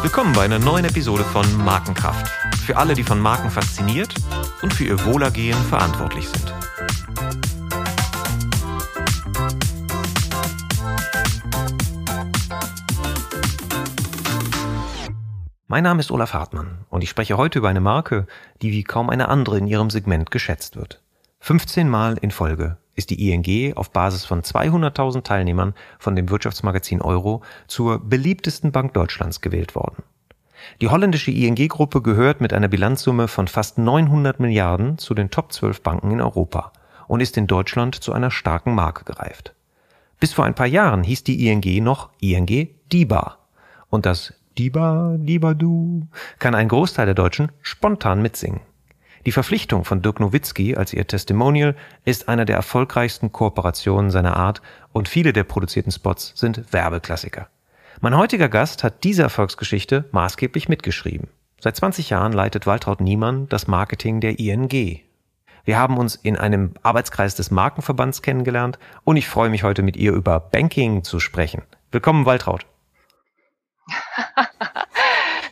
Willkommen bei einer neuen Episode von Markenkraft. Für alle, die von Marken fasziniert und für ihr Wohlergehen verantwortlich sind. Mein Name ist Olaf Hartmann und ich spreche heute über eine Marke, die wie kaum eine andere in ihrem Segment geschätzt wird. 15 Mal in Folge ist die ING auf Basis von 200.000 Teilnehmern von dem Wirtschaftsmagazin Euro zur beliebtesten Bank Deutschlands gewählt worden. Die holländische ING-Gruppe gehört mit einer Bilanzsumme von fast 900 Milliarden zu den Top 12 Banken in Europa und ist in Deutschland zu einer starken Marke gereift. Bis vor ein paar Jahren hieß die ING noch ING DIBA. Und das Diba, Diba du, kann ein Großteil der Deutschen spontan mitsingen. Die Verpflichtung von Dirk Nowitzki als ihr Testimonial ist einer der erfolgreichsten Kooperationen seiner Art und viele der produzierten Spots sind Werbeklassiker. Mein heutiger Gast hat diese Erfolgsgeschichte maßgeblich mitgeschrieben. Seit 20 Jahren leitet Waltraud Niemann das Marketing der ING. Wir haben uns in einem Arbeitskreis des Markenverbands kennengelernt und ich freue mich heute mit ihr über Banking zu sprechen. Willkommen, Waltraud.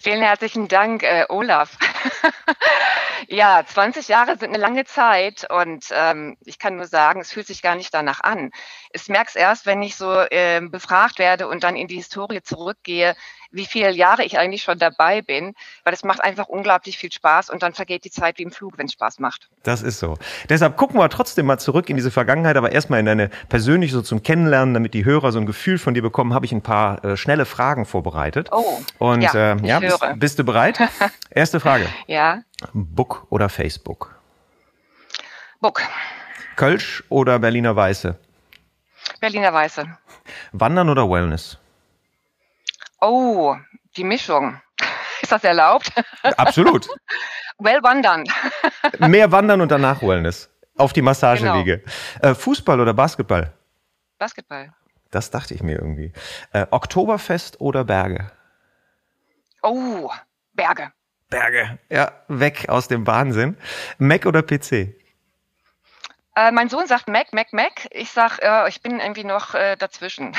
Vielen herzlichen Dank, äh, Olaf. ja, 20 Jahre sind eine lange Zeit und ähm, ich kann nur sagen, es fühlt sich gar nicht danach an. Ich merke es erst, wenn ich so äh, befragt werde und dann in die Historie zurückgehe, wie viele Jahre ich eigentlich schon dabei bin, weil es macht einfach unglaublich viel Spaß und dann vergeht die Zeit wie im Flug, wenn es Spaß macht. Das ist so. Deshalb gucken wir trotzdem mal zurück in diese Vergangenheit, aber erstmal in deine persönlich so zum Kennenlernen, damit die Hörer so ein Gefühl von dir bekommen, habe ich ein paar äh, schnelle Fragen vorbereitet. Oh. Und ja, äh, ja bist, bist, du bereit? Erste Frage. ja. Book oder Facebook? Book. Kölsch oder Berliner Weiße? Berliner Weiße. Wandern oder Wellness? Oh, die Mischung. Ist das erlaubt? Absolut. well wandern. Mehr wandern und danach Wellness. Auf die Massageliege. Genau. Äh, Fußball oder Basketball? Basketball. Das dachte ich mir irgendwie. Äh, Oktoberfest oder Berge? Oh, Berge. Berge. Ja, weg aus dem Wahnsinn. Mac oder PC? Äh, mein Sohn sagt Mac, Mac, Mac. Ich sag, äh, ich bin irgendwie noch äh, dazwischen.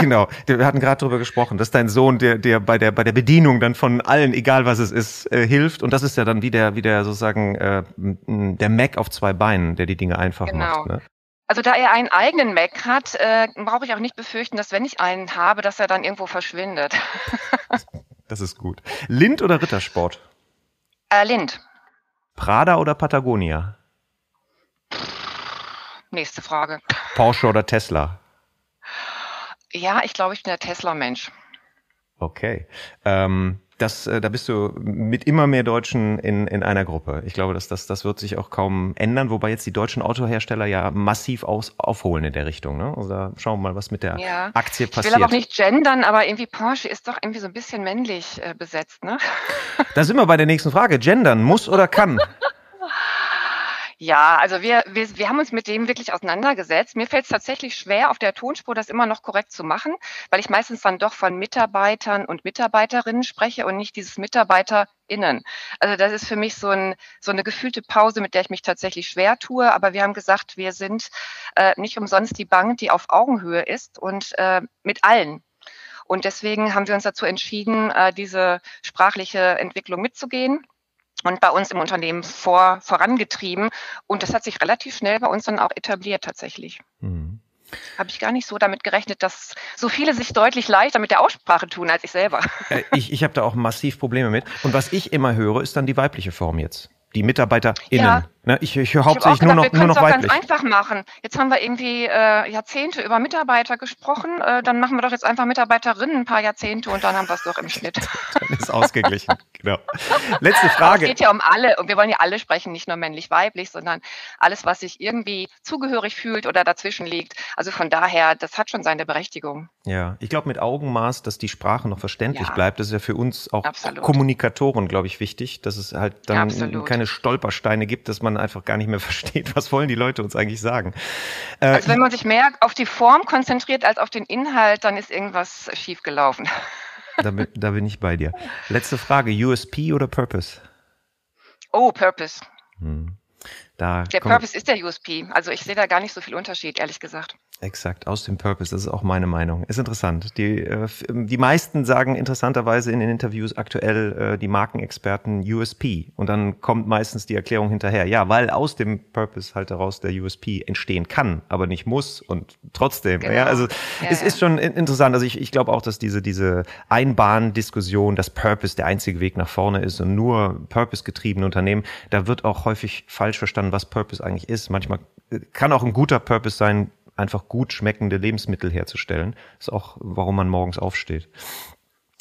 Genau, wir hatten gerade darüber gesprochen, dass dein Sohn, der, der bei der bei der Bedienung dann von allen, egal was es ist, äh, hilft. Und das ist ja dann wie der, wie der sozusagen äh, der Mac auf zwei Beinen, der die Dinge einfach genau. macht. Ne? Also da er einen eigenen Mac hat, äh, brauche ich auch nicht befürchten, dass wenn ich einen habe, dass er dann irgendwo verschwindet. das ist gut. Lind oder Rittersport? Äh, Lind. Prada oder Patagonia? Nächste Frage. Porsche oder Tesla? Ja, ich glaube, ich bin der Tesla-Mensch. Okay. Ähm, das, äh, da bist du mit immer mehr Deutschen in, in einer Gruppe. Ich glaube, dass das, das wird sich auch kaum ändern, wobei jetzt die deutschen Autohersteller ja massiv aus, aufholen in der Richtung. Ne? Also da schauen wir mal, was mit der ja. Aktie passiert. Ich will aber auch nicht gendern, aber irgendwie Porsche ist doch irgendwie so ein bisschen männlich äh, besetzt, ne? Da sind wir bei der nächsten Frage. Gendern, muss oder kann? Ja, also wir, wir, wir haben uns mit dem wirklich auseinandergesetzt. Mir fällt es tatsächlich schwer, auf der Tonspur das immer noch korrekt zu machen, weil ich meistens dann doch von Mitarbeitern und Mitarbeiterinnen spreche und nicht dieses MitarbeiterInnen. Also das ist für mich so, ein, so eine gefühlte Pause, mit der ich mich tatsächlich schwer tue. Aber wir haben gesagt, wir sind äh, nicht umsonst die Bank, die auf Augenhöhe ist und äh, mit allen. Und deswegen haben wir uns dazu entschieden, äh, diese sprachliche Entwicklung mitzugehen und bei uns im Unternehmen vor, vorangetrieben. Und das hat sich relativ schnell bei uns dann auch etabliert tatsächlich. Mhm. Habe ich gar nicht so damit gerechnet, dass so viele sich deutlich leichter mit der Aussprache tun als ich selber. Ich, ich habe da auch massiv Probleme mit. Und was ich immer höre, ist dann die weibliche Form jetzt die MitarbeiterInnen. Ja. Ne, ich, ich höre hauptsächlich ich nur noch, nur noch weiblich. Ganz einfach machen. Jetzt haben wir irgendwie äh, Jahrzehnte über Mitarbeiter gesprochen. Äh, dann machen wir doch jetzt einfach Mitarbeiterinnen ein paar Jahrzehnte und dann haben wir es doch im Schnitt. dann ist ausgeglichen. genau. Letzte Frage. es geht ja um alle und wir wollen ja alle sprechen, nicht nur männlich-weiblich, sondern alles, was sich irgendwie zugehörig fühlt oder dazwischen liegt. Also von daher, das hat schon seine Berechtigung. Ja, ich glaube mit Augenmaß, dass die Sprache noch verständlich ja. bleibt, das ist ja für uns auch Absolut. Kommunikatoren, glaube ich, wichtig, dass es halt dann Absolut. keine Stolpersteine gibt, dass man einfach gar nicht mehr versteht, was wollen die Leute uns eigentlich sagen. Äh, also wenn man sich mehr auf die Form konzentriert als auf den Inhalt, dann ist irgendwas schiefgelaufen. Da bin, da bin ich bei dir. Letzte Frage, USP oder Purpose? Oh, Purpose. Hm. Da der Purpose ist der USP. Also ich sehe da gar nicht so viel Unterschied, ehrlich gesagt. Exakt, aus dem Purpose, das ist auch meine Meinung. Ist interessant. Die, äh, die meisten sagen interessanterweise in den Interviews aktuell äh, die Markenexperten USP und dann kommt meistens die Erklärung hinterher. Ja, weil aus dem Purpose halt daraus der USP entstehen kann, aber nicht muss und trotzdem. Genau. Ja, also ja, es ja. ist schon interessant. Also ich, ich glaube auch, dass diese, diese Einbahn-Diskussion, dass Purpose der einzige Weg nach vorne ist und nur Purpose-getriebene Unternehmen, da wird auch häufig falsch verstanden, was Purpose eigentlich ist. Manchmal äh, kann auch ein guter Purpose sein, einfach gut schmeckende Lebensmittel herzustellen. Das ist auch, warum man morgens aufsteht.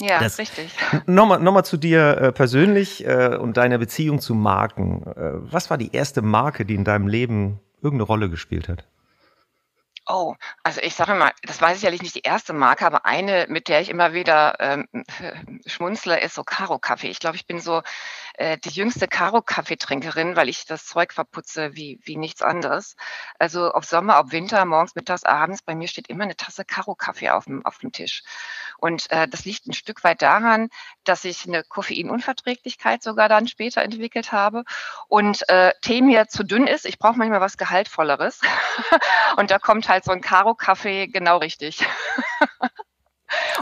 Ja, das, richtig. Nochmal noch mal zu dir äh, persönlich äh, und deiner Beziehung zu Marken. Äh, was war die erste Marke, die in deinem Leben irgendeine Rolle gespielt hat? Oh, also ich sage mal, das war sicherlich nicht die erste Marke, aber eine, mit der ich immer wieder ähm, schmunzle, ist so Karo Kaffee. Ich glaube, ich bin so äh, die jüngste Karo-Kaffeetrinkerin, weil ich das Zeug verputze wie, wie nichts anderes. Also ob Sommer, ob Winter, morgens, mittags, abends, bei mir steht immer eine Tasse Karo-Kaffee auf dem, auf dem Tisch. Und äh, das liegt ein Stück weit daran, dass ich eine Koffeinunverträglichkeit sogar dann später entwickelt habe und äh, Tee mir zu dünn ist. Ich brauche manchmal was Gehaltvolleres. und da kommt halt so ein Karo-Kaffee genau richtig.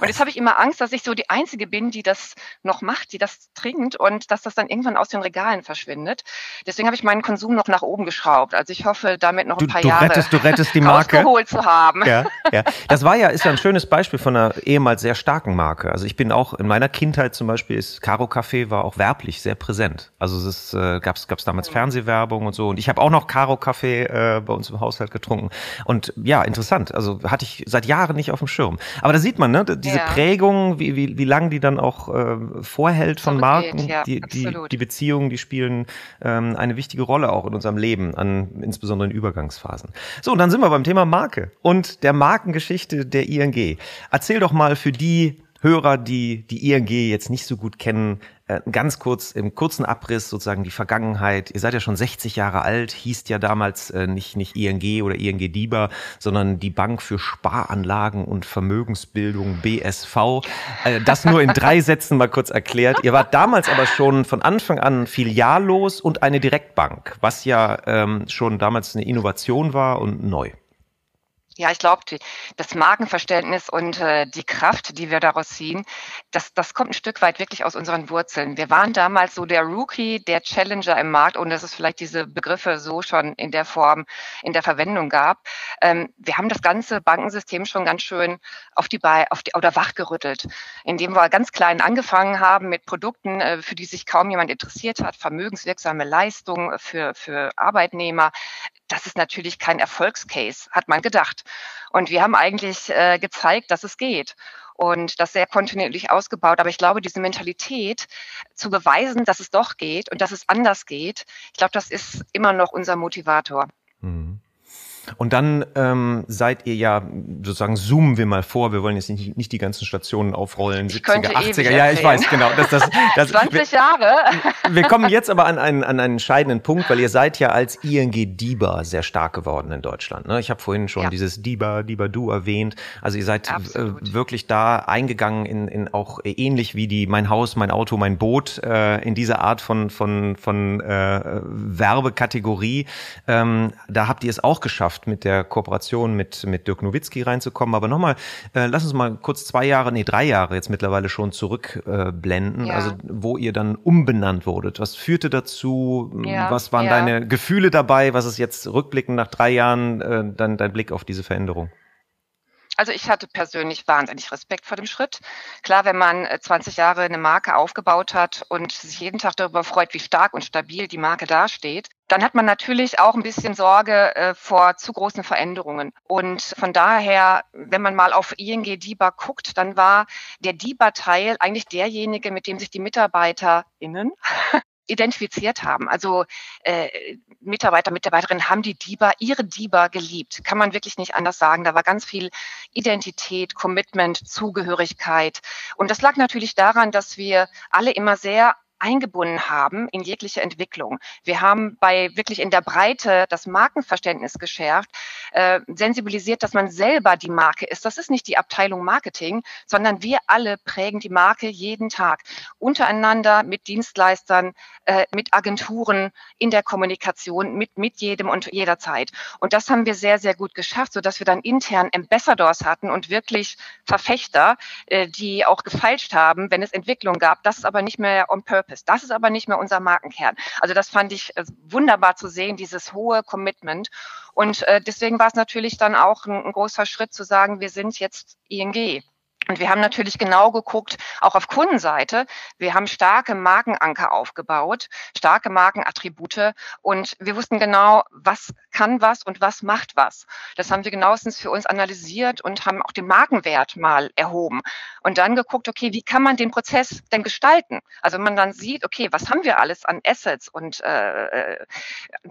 Und jetzt habe ich immer Angst, dass ich so die Einzige bin, die das noch macht, die das trinkt und dass das dann irgendwann aus den Regalen verschwindet. Deswegen habe ich meinen Konsum noch nach oben geschraubt. Also ich hoffe, damit noch ein du, paar du Jahre rettest, du rettest die Marke. rausgeholt zu haben. Ja, ja. Das war ja, ist ja ein schönes Beispiel von einer ehemals sehr starken Marke. Also ich bin auch in meiner Kindheit zum Beispiel ist Caro Café war auch werblich sehr präsent. Also es äh, gab's gab's damals mhm. Fernsehwerbung und so. Und ich habe auch noch Caro Café äh, bei uns im Haushalt getrunken. Und ja, interessant. Also hatte ich seit Jahren nicht auf dem Schirm. Aber da sieht man, ne, diese ja. Prägung, wie, wie, wie lang die dann auch äh, vorhält von Marken, ja, die, die, die Beziehungen, die spielen ähm, eine wichtige Rolle auch in unserem Leben, an insbesondere in Übergangsphasen. So, und dann sind wir beim Thema Marke und der Markengeschichte der ING. Erzähl doch mal für die Hörer, die die ING jetzt nicht so gut kennen, äh, ganz kurz im kurzen Abriss sozusagen die Vergangenheit. Ihr seid ja schon 60 Jahre alt, hieß ja damals äh, nicht nicht ING oder ING DIBA, sondern die Bank für Sparanlagen und Vermögensbildung BSV. Äh, das nur in drei Sätzen mal kurz erklärt. Ihr wart damals aber schon von Anfang an filiallos und eine Direktbank, was ja ähm, schon damals eine Innovation war und neu. Ja, ich glaube, das Markenverständnis und äh, die Kraft, die wir daraus ziehen, das, das kommt ein Stück weit wirklich aus unseren Wurzeln. Wir waren damals so der Rookie, der Challenger im Markt, ohne dass es vielleicht diese Begriffe so schon in der Form in der Verwendung gab. Ähm, wir haben das ganze Bankensystem schon ganz schön auf die Beine auf die, oder wachgerüttelt, indem wir ganz klein angefangen haben mit Produkten, äh, für die sich kaum jemand interessiert hat, vermögenswirksame Leistungen für, für Arbeitnehmer das ist natürlich kein Erfolgscase, hat man gedacht. Und wir haben eigentlich äh, gezeigt, dass es geht und das sehr kontinuierlich ausgebaut. Aber ich glaube, diese Mentalität zu beweisen, dass es doch geht und dass es anders geht, ich glaube, das ist immer noch unser Motivator. Mhm. Und dann ähm, seid ihr ja, sozusagen zoomen wir mal vor, wir wollen jetzt nicht, nicht die ganzen Stationen aufrollen, ich 70er, 80er, ja, ich weiß, genau. Das, das, das, 20 wir, Jahre. wir kommen jetzt aber an einen, an einen entscheidenden Punkt, weil ihr seid ja als ING DIBA sehr stark geworden in Deutschland. Ne? Ich habe vorhin schon ja. dieses DIBA, DIBA Du erwähnt. Also ihr seid äh, wirklich da eingegangen in, in auch ähnlich wie die Mein Haus, mein Auto, mein Boot, äh, in diese Art von, von, von äh, Werbekategorie. Ähm, da habt ihr es auch geschafft geschafft, mit der Kooperation mit, mit Dirk Nowitzki reinzukommen. Aber nochmal, äh, lass uns mal kurz zwei Jahre, nee, drei Jahre jetzt mittlerweile schon zurückblenden, äh, ja. also wo ihr dann umbenannt wurdet. Was führte dazu? Ja, Was waren ja. deine Gefühle dabei? Was ist jetzt rückblickend nach drei Jahren äh, dann dein Blick auf diese Veränderung? Also ich hatte persönlich wahnsinnig Respekt vor dem Schritt. Klar, wenn man 20 äh, Jahre eine Marke aufgebaut hat und sich jeden Tag darüber freut, wie stark und stabil die Marke dasteht, dann hat man natürlich auch ein bisschen Sorge äh, vor zu großen Veränderungen. Und von daher, wenn man mal auf ING DIBA guckt, dann war der DIBA-Teil eigentlich derjenige, mit dem sich die MitarbeiterInnen identifiziert haben. Also äh, Mitarbeiter, Mitarbeiterinnen haben die DIBA, ihre DIBA geliebt. Kann man wirklich nicht anders sagen. Da war ganz viel Identität, Commitment, Zugehörigkeit. Und das lag natürlich daran, dass wir alle immer sehr eingebunden haben in jegliche Entwicklung. Wir haben bei wirklich in der Breite das Markenverständnis geschärft, äh, sensibilisiert, dass man selber die Marke ist. Das ist nicht die Abteilung Marketing, sondern wir alle prägen die Marke jeden Tag untereinander mit Dienstleistern, äh, mit Agenturen in der Kommunikation mit mit jedem und jederzeit. Und das haben wir sehr sehr gut geschafft, so dass wir dann intern Ambassadors hatten und wirklich Verfechter, äh, die auch gefeilscht haben, wenn es Entwicklung gab. Das ist aber nicht mehr on purpose. Das ist aber nicht mehr unser Markenkern. Also das fand ich äh, wunderbar zu sehen, dieses hohe Commitment. Und äh, deswegen war es natürlich dann auch ein, ein großer Schritt zu sagen, wir sind jetzt ING. Und wir haben natürlich genau geguckt, auch auf Kundenseite. Wir haben starke Markenanker aufgebaut, starke Markenattribute und wir wussten genau, was kann was und was macht was. Das haben wir genauestens für uns analysiert und haben auch den Markenwert mal erhoben und dann geguckt, okay, wie kann man den Prozess denn gestalten? Also wenn man dann sieht, okay, was haben wir alles an Assets und äh, äh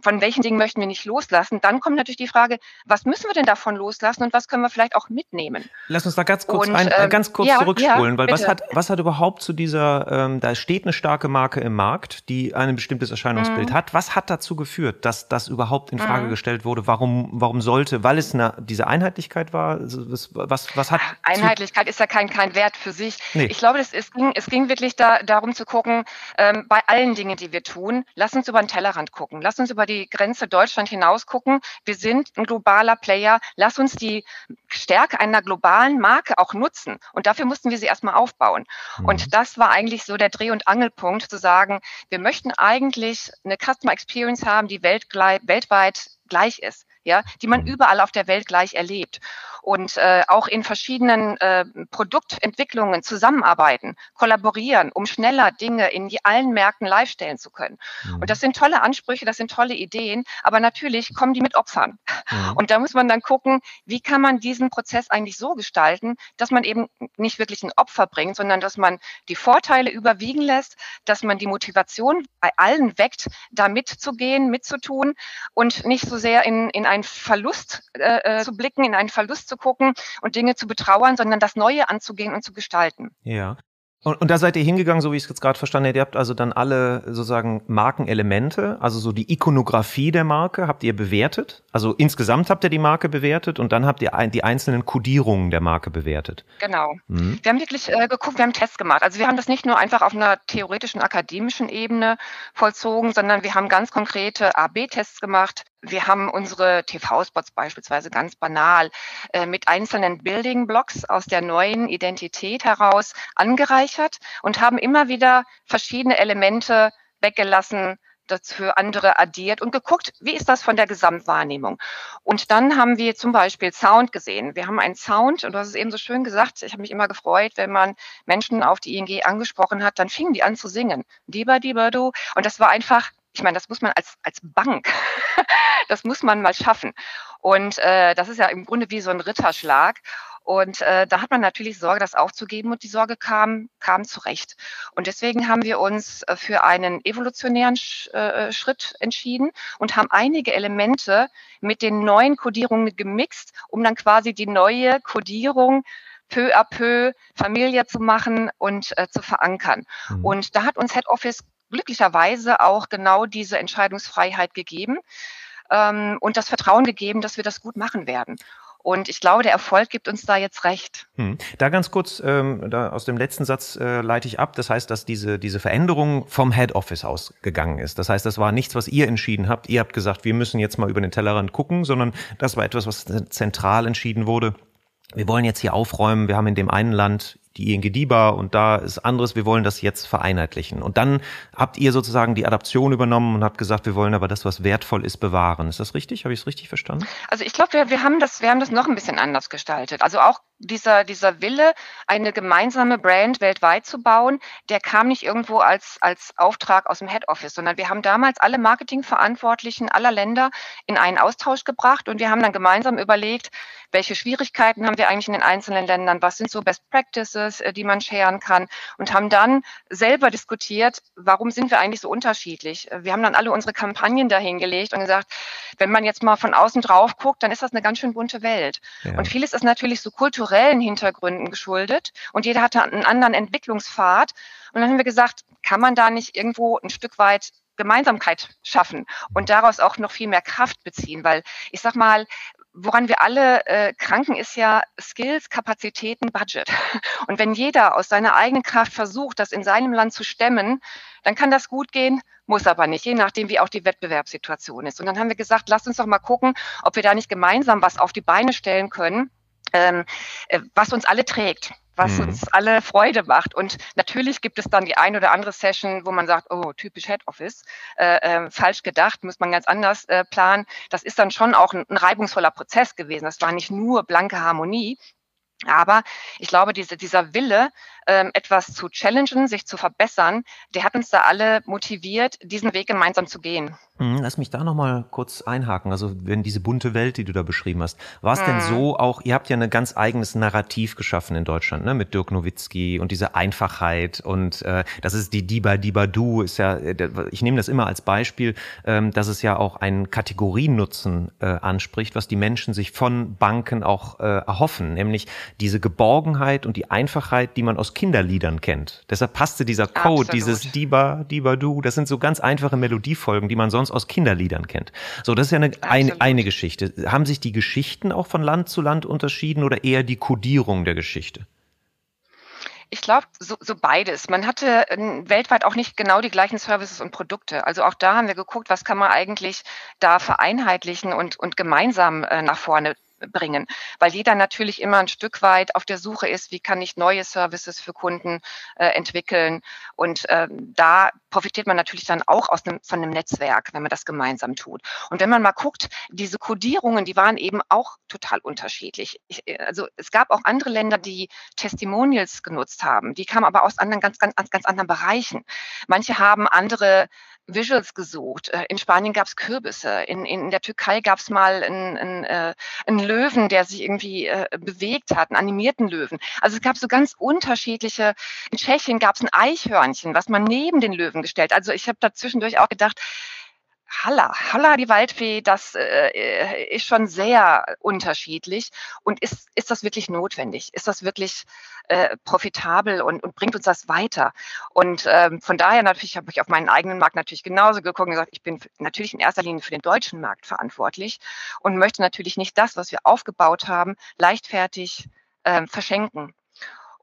von welchen Dingen möchten wir nicht loslassen, dann kommt natürlich die Frage, was müssen wir denn davon loslassen und was können wir vielleicht auch mitnehmen? Lass uns da ganz kurz und, ein, äh, ganz kurz ja, zurückspulen, ja, weil was hat, was hat überhaupt zu dieser, ähm, da steht eine starke Marke im Markt, die ein bestimmtes Erscheinungsbild mhm. hat. Was hat dazu geführt, dass das überhaupt in Frage mhm. gestellt wurde? Warum, warum sollte, weil es eine, diese Einheitlichkeit war? Was, was, was hat Einheitlichkeit ist ja kein, kein Wert für sich. Nee. Ich glaube, es, es, ging, es ging wirklich da, darum zu gucken, ähm, bei allen Dingen, die wir tun, lass uns über den Tellerrand gucken, lass uns über die Grenze Deutschland hinaus gucken. Wir sind ein globaler Player, lass uns die Stärke einer globalen Marke auch nutzen. Und dafür mussten wir sie erstmal aufbauen. Mhm. Und das war eigentlich so der Dreh- und Angelpunkt, zu sagen, wir möchten eigentlich eine Customer Experience haben, die weltweit gleich ist ja, die man mhm. überall auf der Welt gleich erlebt und äh, auch in verschiedenen äh, Produktentwicklungen zusammenarbeiten, kollaborieren, um schneller Dinge in allen Märkten live stellen zu können. Mhm. Und das sind tolle Ansprüche, das sind tolle Ideen, aber natürlich kommen die mit Opfern. Mhm. Und da muss man dann gucken, wie kann man diesen Prozess eigentlich so gestalten, dass man eben nicht wirklich ein Opfer bringt, sondern dass man die Vorteile überwiegen lässt, dass man die Motivation bei allen weckt, da mitzugehen, mitzutun und nicht so sehr in, in ein einen Verlust äh, äh, zu blicken, in einen Verlust zu gucken und Dinge zu betrauern, sondern das Neue anzugehen und zu gestalten. Ja. Und, und da seid ihr hingegangen, so wie ich es jetzt gerade verstanden habe, ihr habt also dann alle sozusagen Markenelemente, also so die Ikonografie der Marke, habt ihr bewertet? Also insgesamt habt ihr die Marke bewertet und dann habt ihr ein, die einzelnen Kodierungen der Marke bewertet. Genau. Mhm. Wir haben wirklich äh, geguckt, wir haben Tests gemacht. Also wir haben das nicht nur einfach auf einer theoretischen, akademischen Ebene vollzogen, sondern wir haben ganz konkrete AB-Tests gemacht wir haben unsere TV-Spots beispielsweise ganz banal äh, mit einzelnen Building Blocks aus der neuen Identität heraus angereichert und haben immer wieder verschiedene Elemente weggelassen, für andere addiert und geguckt, wie ist das von der Gesamtwahrnehmung. Und dann haben wir zum Beispiel Sound gesehen. Wir haben einen Sound, und du hast es eben so schön gesagt, ich habe mich immer gefreut, wenn man Menschen auf die ING angesprochen hat, dann fingen die an zu singen. Diba, diba, du. Und das war einfach ich meine, das muss man als, als Bank, das muss man mal schaffen. Und äh, das ist ja im Grunde wie so ein Ritterschlag. Und äh, da hat man natürlich Sorge, das aufzugeben und die Sorge kam, kam zurecht. Und deswegen haben wir uns äh, für einen evolutionären Sch äh, Schritt entschieden und haben einige Elemente mit den neuen Codierungen gemixt, um dann quasi die neue Codierung peu à peu Familie zu machen und äh, zu verankern. Mhm. Und da hat uns Head Office glücklicherweise auch genau diese Entscheidungsfreiheit gegeben ähm, und das Vertrauen gegeben, dass wir das gut machen werden. Und ich glaube, der Erfolg gibt uns da jetzt recht. Hm. Da ganz kurz, ähm, da aus dem letzten Satz äh, leite ich ab. Das heißt, dass diese, diese Veränderung vom Head Office ausgegangen ist. Das heißt, das war nichts, was ihr entschieden habt. Ihr habt gesagt, wir müssen jetzt mal über den Tellerrand gucken, sondern das war etwas, was zentral entschieden wurde. Wir wollen jetzt hier aufräumen. Wir haben in dem einen Land die ING DIBA und da ist anderes, wir wollen das jetzt vereinheitlichen. Und dann habt ihr sozusagen die Adaption übernommen und habt gesagt, wir wollen aber das, was wertvoll ist, bewahren. Ist das richtig? Habe ich es richtig verstanden? Also ich glaube, wir, wir, haben das, wir haben das noch ein bisschen anders gestaltet. Also auch dieser, dieser Wille, eine gemeinsame Brand weltweit zu bauen, der kam nicht irgendwo als, als Auftrag aus dem Head Office, sondern wir haben damals alle Marketingverantwortlichen aller Länder in einen Austausch gebracht und wir haben dann gemeinsam überlegt, welche Schwierigkeiten haben wir eigentlich in den einzelnen Ländern, was sind so Best Practices, äh, die man scheren kann und haben dann selber diskutiert, warum sind wir eigentlich so unterschiedlich. Wir haben dann alle unsere Kampagnen dahingelegt und gesagt, wenn man jetzt mal von außen drauf guckt, dann ist das eine ganz schön bunte Welt. Ja. Und vieles ist natürlich so kulturellen Hintergründen geschuldet und jeder hatte einen anderen Entwicklungspfad. Und dann haben wir gesagt, kann man da nicht irgendwo ein Stück weit Gemeinsamkeit schaffen und daraus auch noch viel mehr Kraft beziehen, weil ich sag mal, woran wir alle äh, kranken, ist ja Skills, Kapazitäten, Budget. Und wenn jeder aus seiner eigenen Kraft versucht, das in seinem Land zu stemmen, dann kann das gut gehen, muss aber nicht, je nachdem, wie auch die Wettbewerbssituation ist. Und dann haben wir gesagt, lasst uns doch mal gucken, ob wir da nicht gemeinsam was auf die Beine stellen können, ähm, äh, was uns alle trägt was mhm. uns alle Freude macht. Und natürlich gibt es dann die ein oder andere Session, wo man sagt, oh, typisch Head Office, äh, äh, falsch gedacht, muss man ganz anders äh, planen. Das ist dann schon auch ein, ein reibungsvoller Prozess gewesen. Das war nicht nur blanke Harmonie. Aber ich glaube, diese, dieser Wille, ähm, etwas zu challengen, sich zu verbessern, der hat uns da alle motiviert, diesen Weg gemeinsam zu gehen. Mhm, lass mich da nochmal kurz einhaken. Also wenn diese bunte Welt, die du da beschrieben hast, war es mhm. denn so auch, ihr habt ja ein ganz eigenes Narrativ geschaffen in Deutschland, ne? mit Dirk Nowitzki und diese Einfachheit und äh, das ist die Diba Diba Du, ist ja, äh, ich nehme das immer als Beispiel, ähm, dass es ja auch einen Kategoriennutzen äh, anspricht, was die Menschen sich von Banken auch äh, erhoffen, nämlich diese Geborgenheit und die Einfachheit, die man aus Kinderliedern kennt. Deshalb passte dieser Code, Absolut. dieses Diba Diba Du, das sind so ganz einfache Melodiefolgen, die man sonst aus Kinderliedern kennt. So, das ist ja eine, eine, eine Geschichte. Haben sich die Geschichten auch von Land zu Land unterschieden oder eher die Kodierung der Geschichte? Ich glaube, so, so beides. Man hatte äh, weltweit auch nicht genau die gleichen Services und Produkte. Also auch da haben wir geguckt, was kann man eigentlich da vereinheitlichen und, und gemeinsam äh, nach vorne bringen, weil jeder natürlich immer ein Stück weit auf der Suche ist, wie kann ich neue Services für Kunden äh, entwickeln. Und ähm, da profitiert man natürlich dann auch aus einem, von einem Netzwerk, wenn man das gemeinsam tut. Und wenn man mal guckt, diese Codierungen, die waren eben auch total unterschiedlich. Ich, äh, also es gab auch andere Länder, die Testimonials genutzt haben. Die kamen aber aus anderen, ganz, ganz, ganz anderen Bereichen. Manche haben andere Visuals gesucht. Äh, in Spanien gab es Kürbisse. In, in der Türkei gab es mal einen, einen, äh, einen Löwen, der sich irgendwie bewegt hat, einen animierten Löwen. Also es gab so ganz unterschiedliche. In Tschechien gab es ein Eichhörnchen, was man neben den Löwen gestellt. Also ich habe da zwischendurch auch gedacht, Halla, Halla die Waldfee, das äh, ist schon sehr unterschiedlich. Und ist, ist das wirklich notwendig? Ist das wirklich äh, profitabel und, und bringt uns das weiter? Und ähm, von daher natürlich habe ich auf meinen eigenen Markt natürlich genauso geguckt und gesagt, ich bin natürlich in erster Linie für den deutschen Markt verantwortlich und möchte natürlich nicht das, was wir aufgebaut haben, leichtfertig äh, verschenken.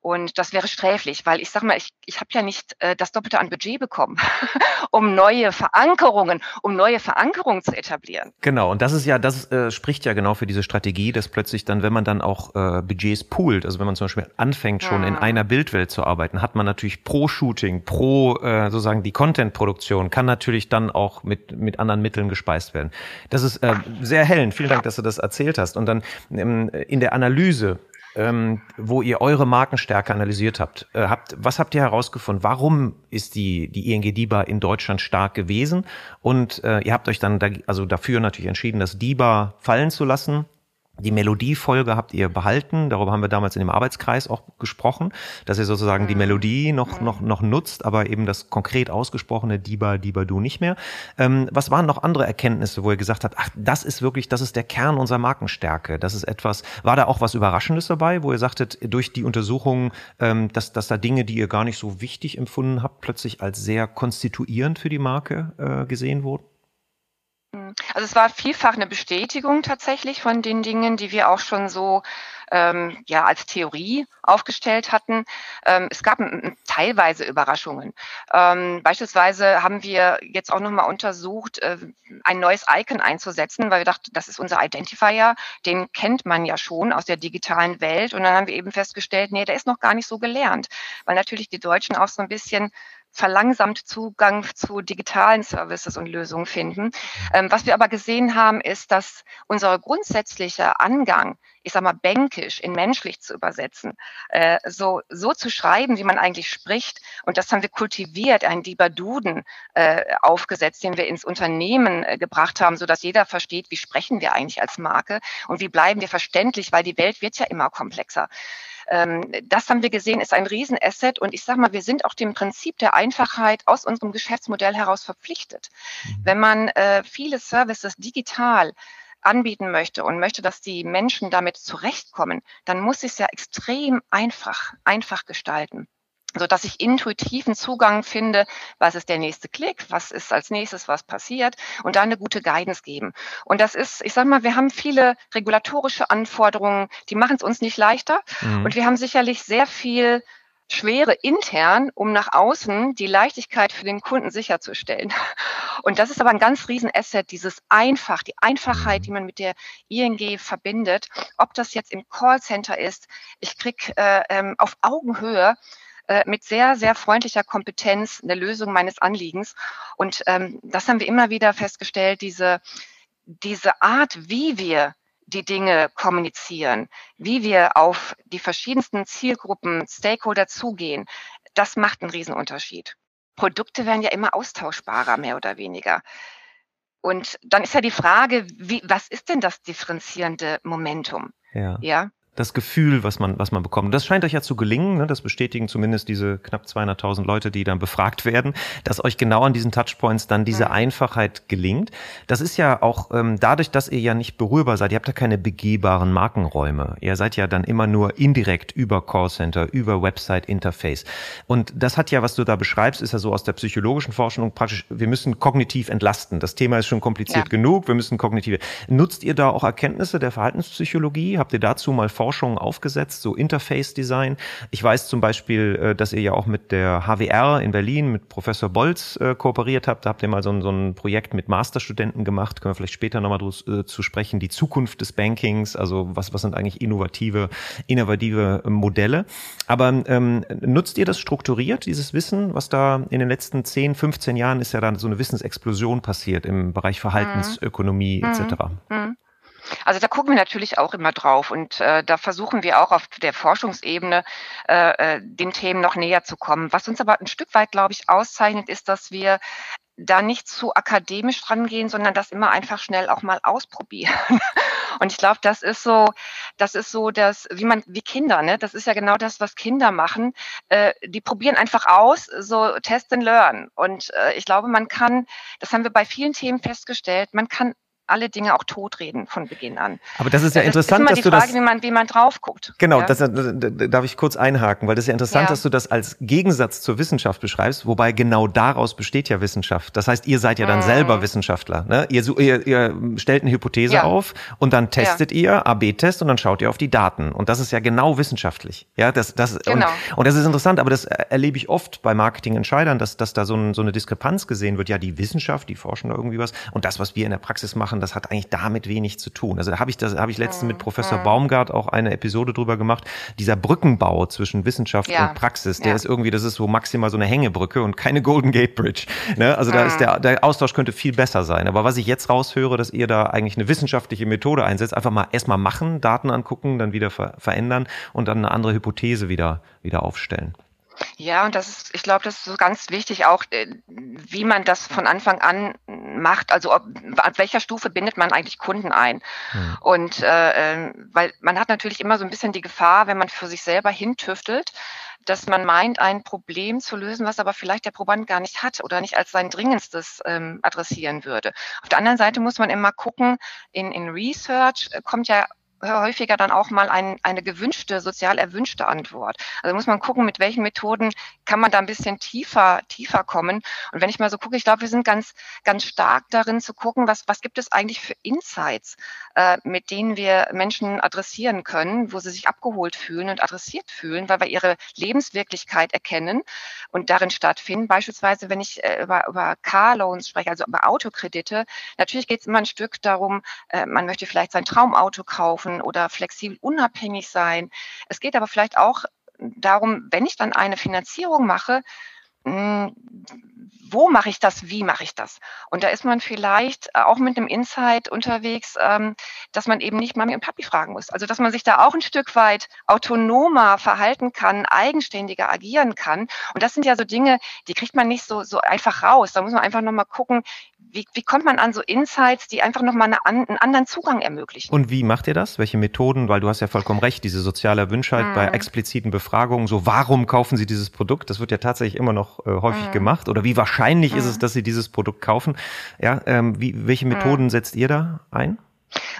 Und das wäre sträflich, weil ich sage mal, ich, ich habe ja nicht äh, das Doppelte an Budget bekommen, um neue Verankerungen, um neue Verankerungen zu etablieren. Genau, und das ist ja, das äh, spricht ja genau für diese Strategie, dass plötzlich dann, wenn man dann auch äh, Budgets poolt, also wenn man zum Beispiel anfängt, schon hm. in einer Bildwelt zu arbeiten, hat man natürlich pro Shooting, pro äh, sozusagen die Content-Produktion, kann natürlich dann auch mit, mit anderen Mitteln gespeist werden. Das ist äh, sehr hellend. Vielen Dank, dass du das erzählt hast. Und dann ähm, in der Analyse ähm, wo ihr eure Markenstärke analysiert habt. Äh, habt. Was habt ihr herausgefunden? Warum ist die, die ING DIBA in Deutschland stark gewesen? Und äh, ihr habt euch dann da, also dafür natürlich entschieden, das DIBA fallen zu lassen die Melodiefolge habt ihr behalten. Darüber haben wir damals in dem Arbeitskreis auch gesprochen, dass ihr sozusagen die mhm. Melodie noch, noch, noch nutzt, aber eben das konkret ausgesprochene Diba, Diba, Du nicht mehr. Ähm, was waren noch andere Erkenntnisse, wo ihr gesagt habt, ach, das ist wirklich, das ist der Kern unserer Markenstärke. Das ist etwas, war da auch was Überraschendes dabei, wo ihr sagtet, durch die Untersuchung, ähm, dass, dass da Dinge, die ihr gar nicht so wichtig empfunden habt, plötzlich als sehr konstituierend für die Marke äh, gesehen wurden? Hm. Also es war vielfach eine Bestätigung tatsächlich von den Dingen, die wir auch schon so ähm, ja als Theorie aufgestellt hatten. Ähm, es gab teilweise Überraschungen. Ähm, beispielsweise haben wir jetzt auch nochmal untersucht, äh, ein neues Icon einzusetzen, weil wir dachten, das ist unser Identifier, den kennt man ja schon aus der digitalen Welt. Und dann haben wir eben festgestellt, nee, der ist noch gar nicht so gelernt, weil natürlich die Deutschen auch so ein bisschen verlangsamt Zugang zu digitalen Services und Lösungen finden. Ähm, was wir aber gesehen haben, ist, dass unser grundsätzlicher Angang, ich sag mal, bänkisch in menschlich zu übersetzen, äh, so, so zu schreiben, wie man eigentlich spricht, und das haben wir kultiviert, einen Dibaduden äh, aufgesetzt, den wir ins Unternehmen äh, gebracht haben, so dass jeder versteht, wie sprechen wir eigentlich als Marke und wie bleiben wir verständlich, weil die Welt wird ja immer komplexer. Ähm, das haben wir gesehen, ist ein Riesenasset. Und ich sage mal, wir sind auch dem Prinzip der Einfachheit aus unserem Geschäftsmodell heraus verpflichtet. Mhm. Wenn man äh, viele Services digital anbieten möchte und möchte, dass die Menschen damit zurechtkommen, dann muss ich es ja extrem einfach, einfach gestalten. So dass ich intuitiven Zugang finde, was ist der nächste Klick, was ist als nächstes, was passiert und da eine gute Guidance geben. Und das ist, ich sag mal, wir haben viele regulatorische Anforderungen, die machen es uns nicht leichter mhm. und wir haben sicherlich sehr viel Schwere intern, um nach außen die Leichtigkeit für den Kunden sicherzustellen. Und das ist aber ein ganz riesen Asset, dieses Einfach, die Einfachheit, mhm. die man mit der ING verbindet. Ob das jetzt im Callcenter ist, ich krieg äh, ähm, auf Augenhöhe äh, mit sehr, sehr freundlicher Kompetenz eine Lösung meines Anliegens. Und ähm, das haben wir immer wieder festgestellt, diese, diese Art, wie wir die Dinge kommunizieren, wie wir auf die verschiedensten Zielgruppen, Stakeholder zugehen, das macht einen Riesenunterschied. Produkte werden ja immer austauschbarer, mehr oder weniger. Und dann ist ja die Frage, wie, was ist denn das differenzierende Momentum? Ja. ja? Das Gefühl, was man, was man bekommt. Das scheint euch ja zu gelingen, ne? das bestätigen zumindest diese knapp 200.000 Leute, die dann befragt werden, dass euch genau an diesen Touchpoints dann diese. Einfachheit gelingt. Das ist ja auch ähm, dadurch, dass ihr ja nicht berührbar seid, ihr habt ja keine begehbaren Markenräume. Ihr seid ja dann immer nur indirekt über Callcenter, über Website-Interface. Und das hat ja, was du da beschreibst, ist ja so aus der psychologischen Forschung praktisch, wir müssen kognitiv entlasten. Das Thema ist schon kompliziert ja. genug, wir müssen kognitiv. Nutzt ihr da auch Erkenntnisse der Verhaltenspsychologie? Habt ihr dazu mal Forschung aufgesetzt, so Interface Design. Ich weiß zum Beispiel, äh, dass ihr ja auch mit der HWR in Berlin, mit Professor Bolz äh, kooperiert habt. Da habt ihr mal so ein, so ein Projekt mit Masterstudenten gemacht. Können wir vielleicht später nochmal äh, zu sprechen. Die Zukunft des Bankings, also was, was sind eigentlich innovative, innovative Modelle. Aber ähm, nutzt ihr das strukturiert, dieses Wissen, was da in den letzten 10, 15 Jahren ist ja dann so eine Wissensexplosion passiert im Bereich Verhaltensökonomie mhm. etc. Mhm. Also da gucken wir natürlich auch immer drauf und äh, da versuchen wir auch auf der Forschungsebene äh, äh, den Themen noch näher zu kommen. Was uns aber ein Stück weit, glaube ich, auszeichnet, ist, dass wir da nicht zu akademisch rangehen, sondern das immer einfach schnell auch mal ausprobieren. Und ich glaube, das ist so, das ist so, dass, wie man, wie Kinder, ne, das ist ja genau das, was Kinder machen. Äh, die probieren einfach aus, so test and learn. Und äh, ich glaube, man kann, das haben wir bei vielen Themen festgestellt, man kann alle Dinge auch totreden von Beginn an. Aber das ist ja das interessant, ist dass du Frage, das. Wie man, wie man drauf guckt. Genau, ja? das, das, darf ich kurz einhaken, weil das ist ja interessant, ja. dass du das als Gegensatz zur Wissenschaft beschreibst, wobei genau daraus besteht ja Wissenschaft. Das heißt, ihr seid ja dann mhm. selber Wissenschaftler. Ne? Ihr, ihr, ihr stellt eine Hypothese ja. auf und dann testet ihr AB-Test und dann schaut ihr auf die Daten. Und das ist ja genau wissenschaftlich. Ja, das, das, genau. und, und das ist interessant, aber das erlebe ich oft bei Marketingentscheidern, dass, dass da so, ein, so eine Diskrepanz gesehen wird. Ja, die Wissenschaft, die forschen da irgendwie was und das, was wir in der Praxis machen, das hat eigentlich damit wenig zu tun. Also da habe ich das habe ich letztens mit Professor mhm. Baumgart auch eine Episode drüber gemacht. Dieser Brückenbau zwischen Wissenschaft ja. und Praxis, der ja. ist irgendwie, das ist so maximal so eine Hängebrücke und keine Golden Gate Bridge. Ne? Also da ist der, der Austausch könnte viel besser sein. Aber was ich jetzt raushöre, dass ihr da eigentlich eine wissenschaftliche Methode einsetzt, einfach mal erstmal machen, Daten angucken, dann wieder ver verändern und dann eine andere Hypothese wieder, wieder aufstellen. Ja, und das ist, ich glaube, das ist so ganz wichtig auch, äh, wie man das von Anfang an macht. Also ob, ab welcher Stufe bindet man eigentlich Kunden ein? Mhm. Und äh, ähm, weil man hat natürlich immer so ein bisschen die Gefahr, wenn man für sich selber hintüftelt, dass man meint, ein Problem zu lösen, was aber vielleicht der Proband gar nicht hat oder nicht als sein dringendstes ähm, adressieren würde. Auf der anderen Seite muss man immer gucken, in, in Research kommt ja häufiger dann auch mal ein, eine gewünschte, sozial erwünschte Antwort. Also muss man gucken, mit welchen Methoden kann man da ein bisschen tiefer, tiefer kommen. Und wenn ich mal so gucke, ich glaube, wir sind ganz, ganz stark darin zu gucken, was, was gibt es eigentlich für Insights, äh, mit denen wir Menschen adressieren können, wo sie sich abgeholt fühlen und adressiert fühlen, weil wir ihre Lebenswirklichkeit erkennen und darin stattfinden. Beispielsweise, wenn ich äh, über, über Car-Loans spreche, also über Autokredite, natürlich geht es immer ein Stück darum, äh, man möchte vielleicht sein Traumauto kaufen, machen oder flexibel unabhängig sein. Es geht aber vielleicht auch darum, wenn ich dann eine Finanzierung mache, hm, wo mache ich das, wie mache ich das? Und da ist man vielleicht äh, auch mit einem Insight unterwegs, ähm, dass man eben nicht Mami und Papi fragen muss. Also dass man sich da auch ein Stück weit autonomer verhalten kann, eigenständiger agieren kann. Und das sind ja so Dinge, die kriegt man nicht so, so einfach raus. Da muss man einfach nochmal gucken, wie, wie kommt man an so Insights, die einfach nochmal eine, einen anderen Zugang ermöglichen. Und wie macht ihr das? Welche Methoden? Weil du hast ja vollkommen recht, diese soziale Wünschheit hm. bei expliziten Befragungen, so warum kaufen sie dieses Produkt? Das wird ja tatsächlich immer noch äh, häufig hm. gemacht. Oder wie wahrscheinlich hm. ist es, dass sie dieses Produkt kaufen? Ja, ähm, wie, welche Methoden setzt ihr da ein?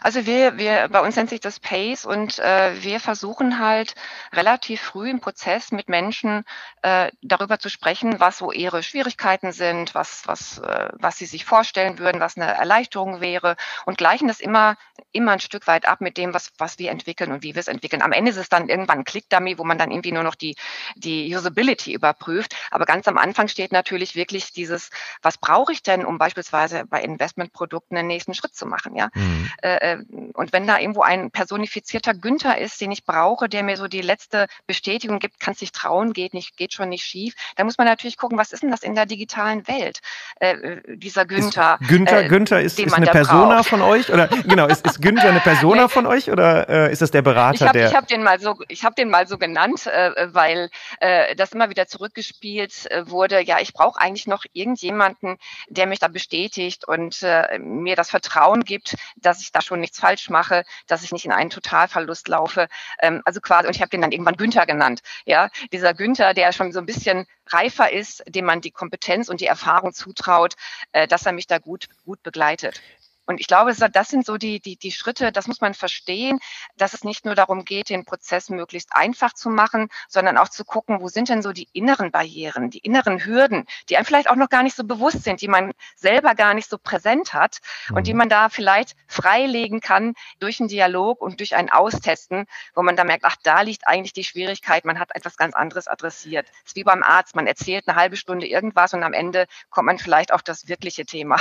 Also wir, wir, bei uns nennt sich das PACE und äh, wir versuchen halt relativ früh im Prozess mit Menschen äh, darüber zu sprechen, was so ihre Schwierigkeiten sind, was, was, äh, was sie sich vorstellen würden, was eine Erleichterung wäre und gleichen das immer, immer ein Stück weit ab mit dem, was, was wir entwickeln und wie wir es entwickeln. Am Ende ist es dann irgendwann ein Click-Dummy, wo man dann irgendwie nur noch die, die Usability überprüft. Aber ganz am Anfang steht natürlich wirklich dieses, was brauche ich denn, um beispielsweise bei Investmentprodukten den nächsten Schritt zu machen, ja? Mhm. Äh, äh, und wenn da irgendwo ein personifizierter Günther ist, den ich brauche, der mir so die letzte Bestätigung gibt, kann sich trauen, geht nicht, geht schon nicht schief, dann muss man natürlich gucken, was ist denn das in der digitalen Welt, äh, äh dieser Günther. Ist Günther, äh, Günther ist, ist eine Persona braucht. von euch oder genau, ist, ist Günther eine Persona von euch oder äh, ist das der Berater, ich hab, der? Ich habe den mal so, ich habe den mal so genannt, weil das immer wieder zurückgespielt wurde. Ja, ich brauche eigentlich noch irgendjemanden, der mich da bestätigt und mir das Vertrauen gibt, dass ich da schon nichts falsch mache, dass ich nicht in einen Totalverlust laufe. Ähm, also quasi, und ich habe den dann irgendwann Günther genannt. Ja, dieser Günther, der schon so ein bisschen reifer ist, dem man die Kompetenz und die Erfahrung zutraut, äh, dass er mich da gut, gut begleitet. Und ich glaube, das sind so die, die, die Schritte, das muss man verstehen, dass es nicht nur darum geht, den Prozess möglichst einfach zu machen, sondern auch zu gucken, wo sind denn so die inneren Barrieren, die inneren Hürden, die einem vielleicht auch noch gar nicht so bewusst sind, die man selber gar nicht so präsent hat und die mhm. man da vielleicht freilegen kann durch einen Dialog und durch ein Austesten, wo man da merkt, ach, da liegt eigentlich die Schwierigkeit, man hat etwas ganz anderes adressiert. Es ist wie beim Arzt, man erzählt eine halbe Stunde irgendwas und am Ende kommt man vielleicht auf das wirkliche Thema.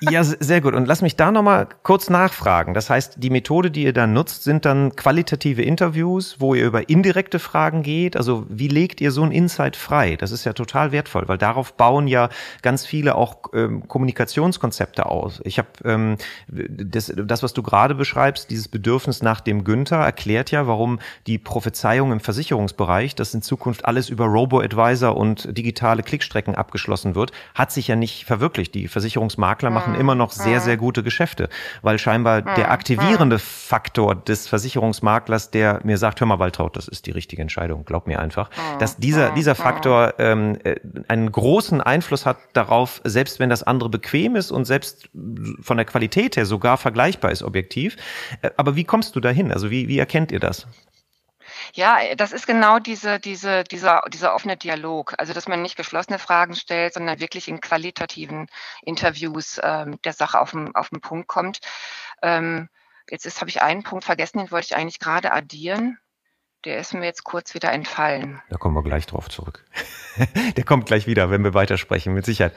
Ja, sehr gut. Und lass mich ich da nochmal kurz nachfragen. Das heißt, die Methode, die ihr dann nutzt, sind dann qualitative Interviews, wo ihr über indirekte Fragen geht. Also wie legt ihr so ein Insight frei? Das ist ja total wertvoll, weil darauf bauen ja ganz viele auch ähm, Kommunikationskonzepte aus. Ich habe ähm, das, das, was du gerade beschreibst, dieses Bedürfnis nach dem Günther, erklärt ja, warum die Prophezeiung im Versicherungsbereich, dass in Zukunft alles über Robo-Advisor und digitale Klickstrecken abgeschlossen wird, hat sich ja nicht verwirklicht. Die Versicherungsmakler machen immer noch sehr, sehr gute Geschäfte, weil scheinbar hm, der aktivierende hm. Faktor des Versicherungsmaklers, der mir sagt, hör mal, Waltraud, das ist die richtige Entscheidung, glaub mir einfach, hm, dass dieser, hm, dieser hm. Faktor ähm, äh, einen großen Einfluss hat darauf, selbst wenn das andere bequem ist und selbst von der Qualität her sogar vergleichbar ist, objektiv. Äh, aber wie kommst du dahin? Also wie, wie erkennt ihr das? Ja, das ist genau diese, diese, dieser, dieser offene Dialog. Also, dass man nicht geschlossene Fragen stellt, sondern wirklich in qualitativen Interviews ähm, der Sache auf den, auf den Punkt kommt. Ähm, jetzt habe ich einen Punkt vergessen, den wollte ich eigentlich gerade addieren. Der ist mir jetzt kurz wieder entfallen. Da kommen wir gleich drauf zurück. Der kommt gleich wieder, wenn wir weitersprechen, mit Sicherheit.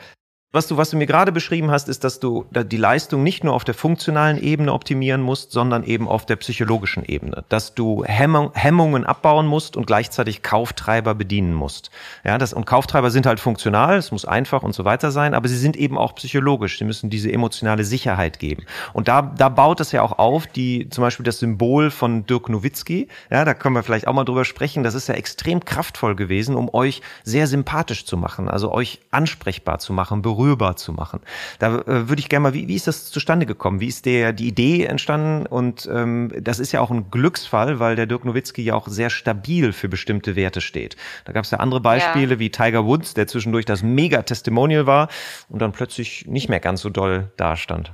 Was du, was du mir gerade beschrieben hast, ist, dass du die Leistung nicht nur auf der funktionalen Ebene optimieren musst, sondern eben auf der psychologischen Ebene. Dass du Hemmung, Hemmungen abbauen musst und gleichzeitig Kauftreiber bedienen musst. Ja, das, und Kauftreiber sind halt funktional, es muss einfach und so weiter sein, aber sie sind eben auch psychologisch. Sie müssen diese emotionale Sicherheit geben. Und da, da baut es ja auch auf, die, zum Beispiel das Symbol von Dirk Nowitzki. Ja, da können wir vielleicht auch mal drüber sprechen. Das ist ja extrem kraftvoll gewesen, um euch sehr sympathisch zu machen, also euch ansprechbar zu machen, berührbar zu machen. Da äh, würde ich gerne mal, wie, wie ist das zustande gekommen? Wie ist der, die Idee entstanden? Und ähm, das ist ja auch ein Glücksfall, weil der Dirk Nowitzki ja auch sehr stabil für bestimmte Werte steht. Da gab es ja andere Beispiele ja. wie Tiger Woods, der zwischendurch das Mega-Testimonial war und dann plötzlich nicht mehr ganz so doll dastand.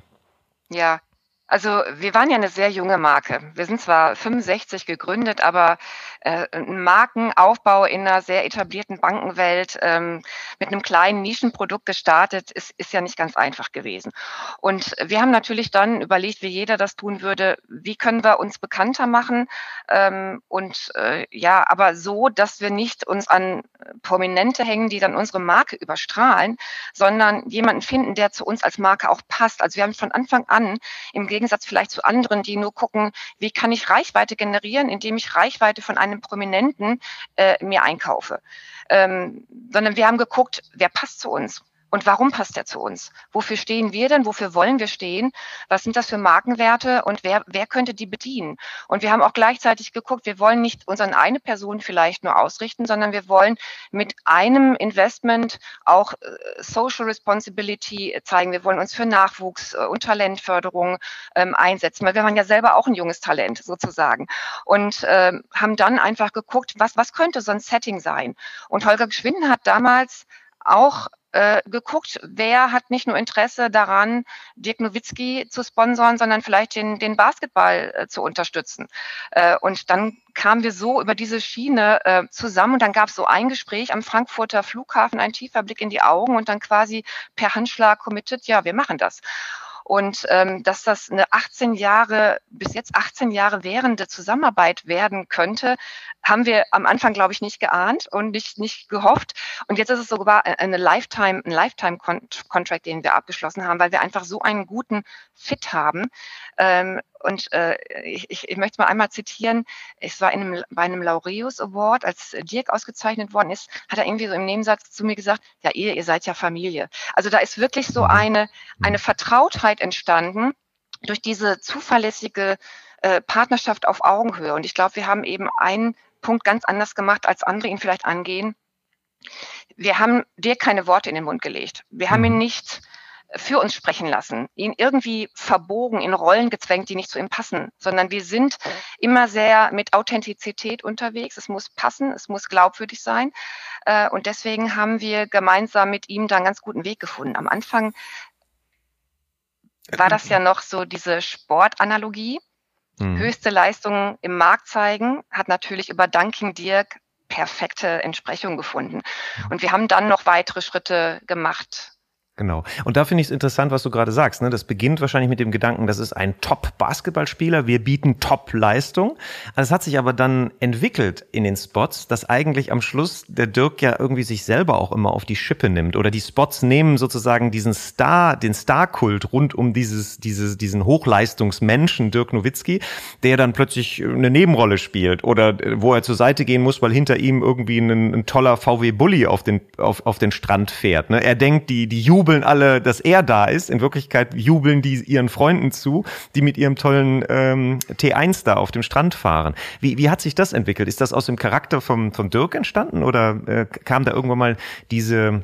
Ja, also wir waren ja eine sehr junge Marke. Wir sind zwar 65 gegründet, aber äh, ein Markenaufbau in einer sehr etablierten Bankenwelt ähm, mit einem kleinen Nischenprodukt gestartet, ist, ist ja nicht ganz einfach gewesen. Und wir haben natürlich dann überlegt, wie jeder das tun würde, wie können wir uns bekannter machen ähm, und äh, ja, aber so, dass wir nicht uns an Prominente hängen, die dann unsere Marke überstrahlen, sondern jemanden finden, der zu uns als Marke auch passt. Also wir haben von Anfang an im Gegensatz vielleicht zu anderen, die nur gucken, wie kann ich Reichweite generieren, indem ich Reichweite von einem Prominenten äh, mir einkaufe. Ähm, sondern wir haben geguckt, wer passt zu uns. Und warum passt er zu uns? Wofür stehen wir denn? Wofür wollen wir stehen? Was sind das für Markenwerte und wer, wer könnte die bedienen? Und wir haben auch gleichzeitig geguckt, wir wollen nicht uns an eine Person vielleicht nur ausrichten, sondern wir wollen mit einem Investment auch äh, Social Responsibility zeigen. Wir wollen uns für Nachwuchs äh, und Talentförderung ähm, einsetzen, weil wir waren ja selber auch ein junges Talent sozusagen. Und äh, haben dann einfach geguckt, was, was könnte so ein Setting sein? Und Holger Geschwinden hat damals auch äh, geguckt, wer hat nicht nur Interesse daran, Dirk Nowitzki zu sponsern, sondern vielleicht den, den Basketball äh, zu unterstützen. Äh, und dann kamen wir so über diese Schiene äh, zusammen und dann gab es so ein Gespräch am Frankfurter Flughafen, ein tiefer Blick in die Augen und dann quasi per Handschlag committed, ja, wir machen das. Und ähm, dass das eine 18 Jahre, bis jetzt 18 Jahre währende Zusammenarbeit werden könnte, haben wir am Anfang, glaube ich, nicht geahnt und nicht, nicht gehofft. Und jetzt ist es sogar eine Lifetime, ein Lifetime-Contract, den wir abgeschlossen haben, weil wir einfach so einen guten Fit haben. Ähm, und äh, ich, ich möchte mal einmal zitieren, es war in einem, bei einem Laureus Award, als Dirk ausgezeichnet worden ist, hat er irgendwie so im Nebensatz zu mir gesagt, ja, ihr, ihr seid ja Familie. Also da ist wirklich so mhm. eine, eine Vertrautheit entstanden durch diese zuverlässige äh, Partnerschaft auf Augenhöhe. Und ich glaube, wir haben eben einen Punkt ganz anders gemacht, als andere ihn vielleicht angehen. Wir haben dir keine Worte in den Mund gelegt. Wir haben ihn mhm. nicht für uns sprechen lassen, ihn irgendwie verbogen, in Rollen gezwängt, die nicht zu ihm passen, sondern wir sind immer sehr mit Authentizität unterwegs. Es muss passen, es muss glaubwürdig sein. Äh, und deswegen haben wir gemeinsam mit ihm da einen ganz guten Weg gefunden. Am Anfang war das ja noch so diese Sportanalogie. Mhm. Höchste Leistungen im Markt zeigen, hat natürlich über Dunking Dirk perfekte Entsprechung gefunden. Und wir haben dann noch weitere Schritte gemacht. Genau. Und da finde ich es interessant, was du gerade sagst. Ne? Das beginnt wahrscheinlich mit dem Gedanken, das ist ein Top-Basketballspieler, wir bieten Top-Leistung. Es hat sich aber dann entwickelt in den Spots, dass eigentlich am Schluss der Dirk ja irgendwie sich selber auch immer auf die Schippe nimmt. Oder die Spots nehmen sozusagen diesen Star, den Star-Kult rund um dieses, dieses, diesen Hochleistungsmenschen Dirk Nowitzki, der dann plötzlich eine Nebenrolle spielt oder wo er zur Seite gehen muss, weil hinter ihm irgendwie ein, ein toller VW-Bully auf den, auf, auf den Strand fährt. Ne? Er denkt, die, die Jugend jubeln alle, dass er da ist. In Wirklichkeit jubeln die ihren Freunden zu, die mit ihrem tollen ähm, T1 da auf dem Strand fahren. Wie, wie hat sich das entwickelt? Ist das aus dem Charakter vom, vom Dirk entstanden oder äh, kam da irgendwann mal diese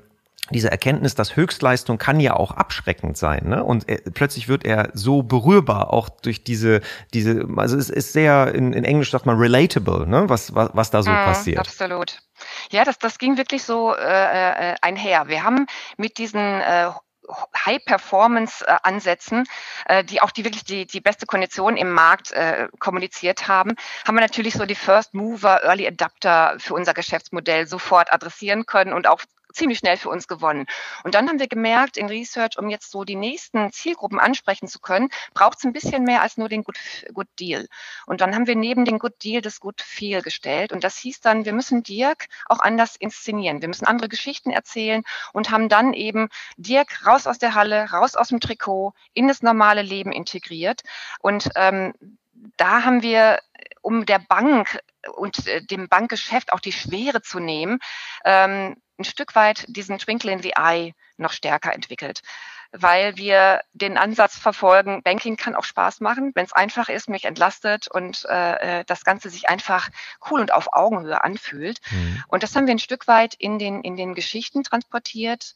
diese Erkenntnis, dass Höchstleistung kann ja auch abschreckend sein, ne? Und er, plötzlich wird er so berührbar, auch durch diese, diese, also es ist sehr, in, in Englisch sagt man relatable, ne? Was, was, was da so mm, passiert. Absolut. Ja, das, das ging wirklich so äh, äh, einher. Wir haben mit diesen äh, High-Performance-Ansätzen, äh, die auch die wirklich die, die beste Kondition im Markt äh, kommuniziert haben, haben wir natürlich so die First Mover, Early Adapter für unser Geschäftsmodell sofort adressieren können und auch ziemlich schnell für uns gewonnen. Und dann haben wir gemerkt in Research, um jetzt so die nächsten Zielgruppen ansprechen zu können, braucht es ein bisschen mehr als nur den Good, Good Deal. Und dann haben wir neben den Good Deal das Good Feel gestellt. Und das hieß dann, wir müssen Dirk auch anders inszenieren. Wir müssen andere Geschichten erzählen und haben dann eben Dirk raus aus der Halle, raus aus dem Trikot, in das normale Leben integriert. Und ähm, da haben wir um der Bank und äh, dem Bankgeschäft auch die Schwere zu nehmen, ähm, ein Stück weit diesen Twinkle in the Eye noch stärker entwickelt, weil wir den Ansatz verfolgen, Banking kann auch Spaß machen, wenn es einfach ist, mich entlastet und äh, äh, das Ganze sich einfach cool und auf Augenhöhe anfühlt. Mhm. Und das haben wir ein Stück weit in den, in den Geschichten transportiert,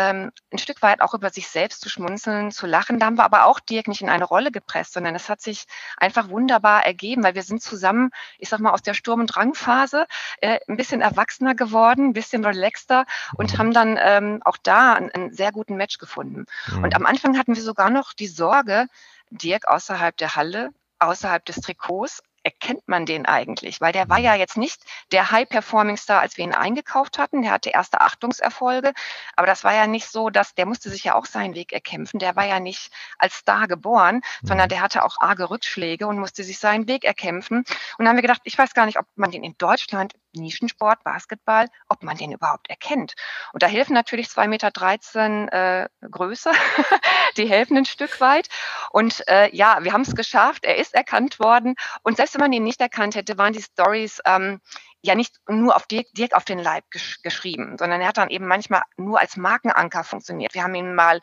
ähm, ein Stück weit auch über sich selbst zu schmunzeln, zu lachen. Da haben wir aber auch Dirk nicht in eine Rolle gepresst, sondern es hat sich einfach wunderbar ergeben, weil wir sind zusammen, ich sag mal, aus der Sturm- und Drangphase äh, ein bisschen erwachsener geworden, ein bisschen relaxter und mhm. haben dann ähm, auch da einen, einen, sehr guten Match gefunden. Mhm. Und am Anfang hatten wir sogar noch die Sorge, Dirk außerhalb der Halle außerhalb des Trikots erkennt man den eigentlich? Weil der war ja jetzt nicht der High-Performing-Star, als wir ihn eingekauft hatten. Der hatte erste Achtungserfolge. Aber das war ja nicht so, dass der musste sich ja auch seinen Weg erkämpfen. Der war ja nicht als Star geboren, mhm. sondern der hatte auch arge Rückschläge und musste sich seinen Weg erkämpfen. Und dann haben wir gedacht, ich weiß gar nicht, ob man den in Deutschland Nischensport, Basketball, ob man den überhaupt erkennt. Und da helfen natürlich 2,13 Meter äh, Größe, die helfen ein Stück weit. Und äh, ja, wir haben es geschafft, er ist erkannt worden. Und selbst wenn man ihn nicht erkannt hätte, waren die Stories ähm, ja nicht nur auf Dirk, Dirk auf den Leib gesch geschrieben, sondern er hat dann eben manchmal nur als Markenanker funktioniert. Wir haben ihn mal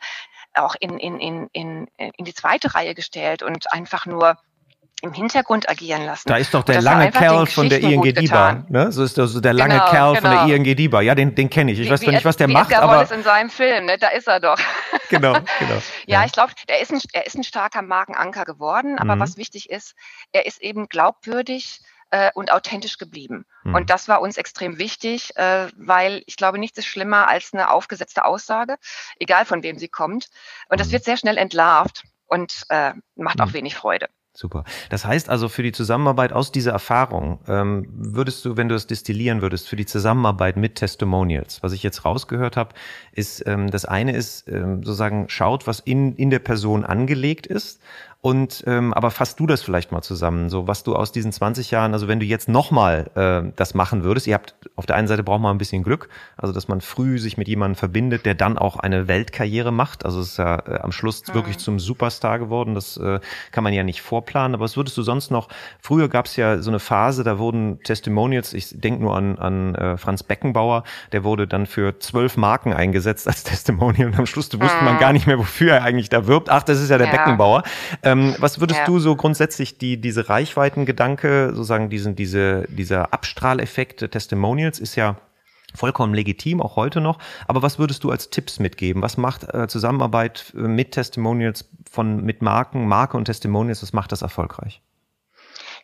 auch in, in, in, in, in die zweite Reihe gestellt und einfach nur im Hintergrund agieren lassen. Da ist doch der lange Kerl von der ING DIBA, ne? So ist der, so der lange genau, Kerl genau. von der ING DIBA. Ja, den, den kenne ich. Ich wie, weiß zwar nicht, was der macht, aber ist in seinem Film, ne? Da ist er doch. Genau, genau. ja, ja, ich glaube, er ist ein er ist ein starker Markenanker geworden, aber mhm. was wichtig ist, er ist eben glaubwürdig äh, und authentisch geblieben. Mhm. Und das war uns extrem wichtig, äh, weil ich glaube, nichts ist schlimmer als eine aufgesetzte Aussage, egal von wem sie kommt. Und das mhm. wird sehr schnell entlarvt und äh, macht auch mhm. wenig Freude. Super. Das heißt also für die Zusammenarbeit aus dieser Erfahrung, ähm, würdest du, wenn du es destillieren würdest, für die Zusammenarbeit mit Testimonials, was ich jetzt rausgehört habe, ist, ähm, das eine ist ähm, sozusagen, schaut, was in, in der Person angelegt ist und ähm, aber fasst du das vielleicht mal zusammen, so was du aus diesen 20 Jahren, also wenn du jetzt nochmal äh, das machen würdest, ihr habt auf der einen Seite braucht man ein bisschen Glück, also dass man früh sich mit jemandem verbindet, der dann auch eine Weltkarriere macht. Also es ist ja äh, am Schluss mhm. wirklich zum Superstar geworden. Das äh, kann man ja nicht vorplanen. Aber was würdest du sonst noch? Früher gab es ja so eine Phase, da wurden Testimonials, ich denke nur an, an äh, Franz Beckenbauer, der wurde dann für zwölf Marken eingesetzt als Testimonial und am Schluss wusste man mhm. gar nicht mehr, wofür er eigentlich da wirbt. Ach, das ist ja der ja. Beckenbauer. Ähm, was würdest ja. du so grundsätzlich die, diese Reichweitengedanke, sozusagen diesen, diese, dieser Abstrahleffekt Testimonials ist ja vollkommen legitim, auch heute noch. Aber was würdest du als Tipps mitgeben? Was macht äh, Zusammenarbeit äh, mit Testimonials von, mit Marken, Marke und Testimonials, was macht das erfolgreich?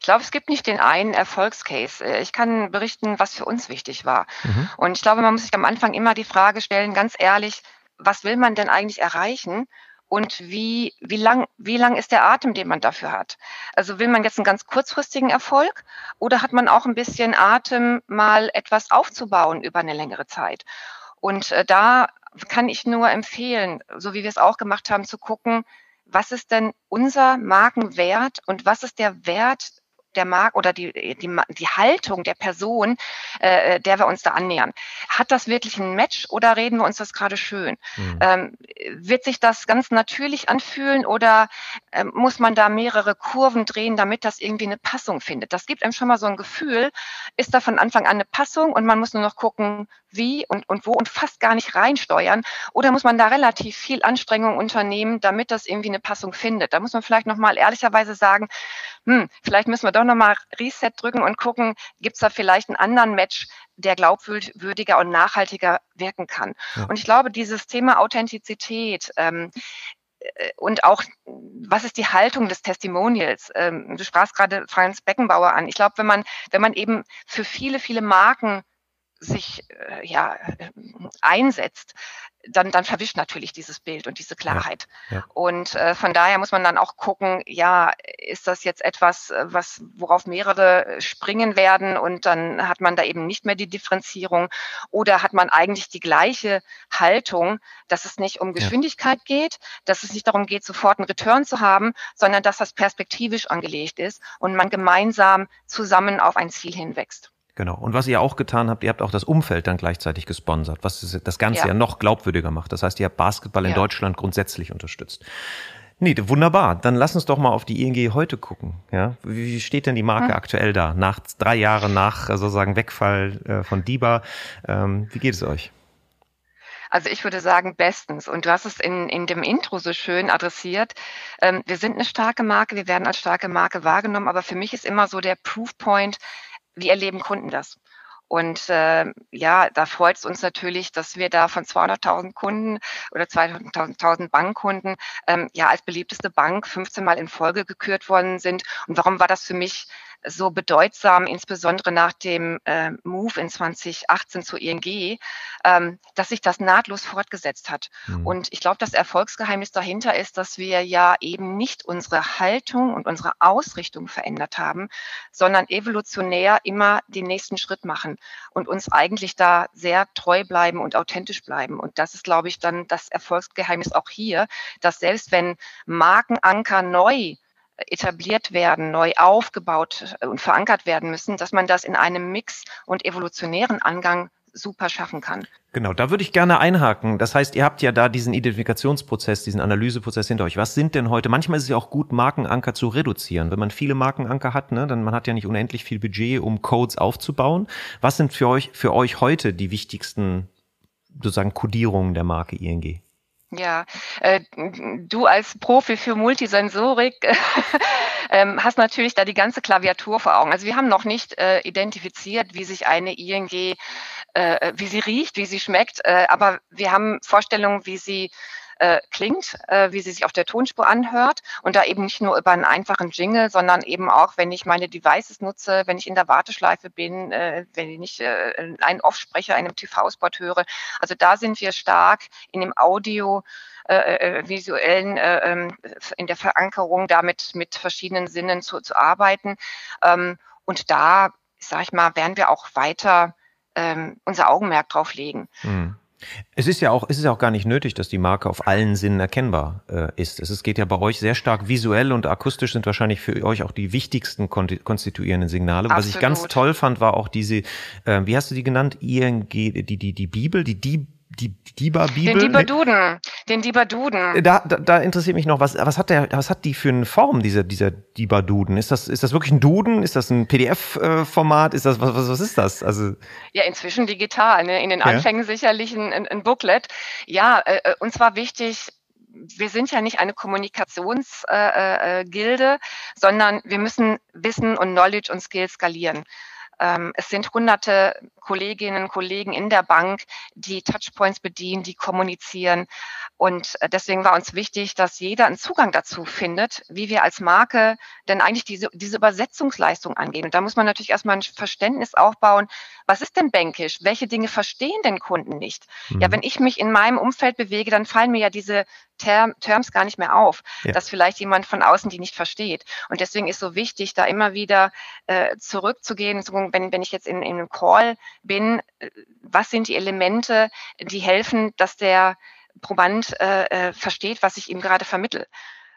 Ich glaube, es gibt nicht den einen Erfolgscase. Äh, ich kann berichten, was für uns wichtig war. Mhm. Und ich glaube, man muss sich am Anfang immer die Frage stellen, ganz ehrlich, was will man denn eigentlich erreichen? Und wie, wie lang, wie lang ist der Atem, den man dafür hat? Also will man jetzt einen ganz kurzfristigen Erfolg oder hat man auch ein bisschen Atem, mal etwas aufzubauen über eine längere Zeit? Und äh, da kann ich nur empfehlen, so wie wir es auch gemacht haben, zu gucken, was ist denn unser Markenwert und was ist der Wert der Marke oder die, die, die Haltung der Person, äh, der wir uns da annähern. Hat das wirklich ein Match oder reden wir uns das gerade schön? Mhm. Ähm, wird sich das ganz natürlich anfühlen oder ähm, muss man da mehrere Kurven drehen, damit das irgendwie eine Passung findet? Das gibt einem schon mal so ein Gefühl, ist da von Anfang an eine Passung und man muss nur noch gucken, wie und, und wo und fast gar nicht reinsteuern oder muss man da relativ viel Anstrengung unternehmen, damit das irgendwie eine Passung findet? Da muss man vielleicht nochmal ehrlicherweise sagen, hm, vielleicht müssen wir doch nochmal Reset drücken und gucken, gibt es da vielleicht einen anderen Match, der glaubwürdiger und nachhaltiger wirken kann. Ja. Und ich glaube, dieses Thema Authentizität, ähm, äh, und auch, was ist die Haltung des Testimonials? Ähm, du sprachst gerade Franz Beckenbauer an. Ich glaube, wenn man, wenn man eben für viele, viele Marken sich äh, ja, äh, einsetzt, dann, dann verwischt natürlich dieses Bild und diese Klarheit. Ja, ja. Und äh, von daher muss man dann auch gucken, ja, ist das jetzt etwas, äh, was, worauf mehrere springen werden und dann hat man da eben nicht mehr die Differenzierung oder hat man eigentlich die gleiche Haltung, dass es nicht um Geschwindigkeit ja. geht, dass es nicht darum geht, sofort einen Return zu haben, sondern dass das perspektivisch angelegt ist und man gemeinsam zusammen auf ein Ziel hinwächst. Genau. Und was ihr auch getan habt, ihr habt auch das Umfeld dann gleichzeitig gesponsert, was das Ganze ja, ja noch glaubwürdiger macht. Das heißt, ihr habt Basketball in ja. Deutschland grundsätzlich unterstützt. Nee, wunderbar. Dann lass uns doch mal auf die ING heute gucken. Ja, wie steht denn die Marke hm. aktuell da? Nach drei Jahren nach äh, sozusagen Wegfall äh, von DIBA. Ähm, wie geht es euch? Also ich würde sagen, bestens. Und du hast es in, in dem Intro so schön adressiert. Ähm, wir sind eine starke Marke, wir werden als starke Marke wahrgenommen, aber für mich ist immer so der Proofpoint, wie erleben Kunden das? Und äh, ja, da freut es uns natürlich, dass wir da von 200.000 Kunden oder 200.000 Bankkunden ähm, ja als beliebteste Bank 15 Mal in Folge gekürt worden sind. Und warum war das für mich so bedeutsam, insbesondere nach dem äh, Move in 2018 zur ING, ähm, dass sich das nahtlos fortgesetzt hat. Mhm. Und ich glaube, das Erfolgsgeheimnis dahinter ist, dass wir ja eben nicht unsere Haltung und unsere Ausrichtung verändert haben, sondern evolutionär immer den nächsten Schritt machen und uns eigentlich da sehr treu bleiben und authentisch bleiben. Und das ist, glaube ich, dann das Erfolgsgeheimnis auch hier, dass selbst wenn Markenanker neu etabliert werden, neu aufgebaut und verankert werden müssen, dass man das in einem Mix und evolutionären Angang super schaffen kann. Genau, da würde ich gerne einhaken. Das heißt, ihr habt ja da diesen Identifikationsprozess, diesen Analyseprozess hinter euch. Was sind denn heute? Manchmal ist es ja auch gut, Markenanker zu reduzieren. Wenn man viele Markenanker hat, ne, dann man hat ja nicht unendlich viel Budget, um Codes aufzubauen. Was sind für euch für euch heute die wichtigsten sozusagen Kodierungen der Marke ING? Ja, äh, du als Profi für Multisensorik ähm, hast natürlich da die ganze Klaviatur vor Augen. Also wir haben noch nicht äh, identifiziert, wie sich eine ING, äh, wie sie riecht, wie sie schmeckt, äh, aber wir haben Vorstellungen, wie sie äh, klingt, äh, wie sie sich auf der Tonspur anhört und da eben nicht nur über einen einfachen Jingle, sondern eben auch, wenn ich meine Devices nutze, wenn ich in der Warteschleife bin, äh, wenn ich äh, einen Offsprecher in einem TV-Spot höre. Also da sind wir stark in dem Audio äh, äh, visuellen, äh, ähm, in der Verankerung damit mit verschiedenen Sinnen zu, zu arbeiten. Ähm, und da, sag ich mal, werden wir auch weiter ähm, unser Augenmerk drauf legen. Mhm. Es ist ja auch, es ist ja auch gar nicht nötig, dass die Marke auf allen Sinnen erkennbar äh, ist. Es geht ja bei euch sehr stark visuell und akustisch sind wahrscheinlich für euch auch die wichtigsten konstituierenden Signale. Absolut. Was ich ganz toll fand, war auch diese, äh, wie hast du die genannt? ING, die, die, die Bibel, die, die die Diba-Bibel. Den Diba-Duden. Den Diba-Duden. Da, da, da interessiert mich noch, was, was hat der, was hat die für eine Form, dieser, dieser Diba-Duden? Ist das, ist das wirklich ein Duden? Ist das ein PDF-Format? Ist das, was, was, was ist das? Also. Ja, inzwischen digital, ne? In den Anfängen ja. sicherlich ein, ein, ein Booklet. Ja, äh, äh uns war wichtig, wir sind ja nicht eine Kommunikationsgilde, äh, äh, sondern wir müssen Wissen und Knowledge und Skills skalieren. Ähm, es sind hunderte Kolleginnen und Kollegen in der Bank, die Touchpoints bedienen, die kommunizieren. Und äh, deswegen war uns wichtig, dass jeder einen Zugang dazu findet, wie wir als Marke denn eigentlich diese, diese Übersetzungsleistung angehen. Und da muss man natürlich erstmal ein Verständnis aufbauen. Was ist denn Bankisch? Welche Dinge verstehen denn Kunden nicht? Mhm. Ja, wenn ich mich in meinem Umfeld bewege, dann fallen mir ja diese Term, Terms gar nicht mehr auf, ja. dass vielleicht jemand von außen die nicht versteht. Und deswegen ist so wichtig, da immer wieder äh, zurückzugehen, wenn, wenn ich jetzt in, in einem Call bin, äh, was sind die Elemente, die helfen, dass der Proband äh, äh, versteht, was ich ihm gerade vermittel.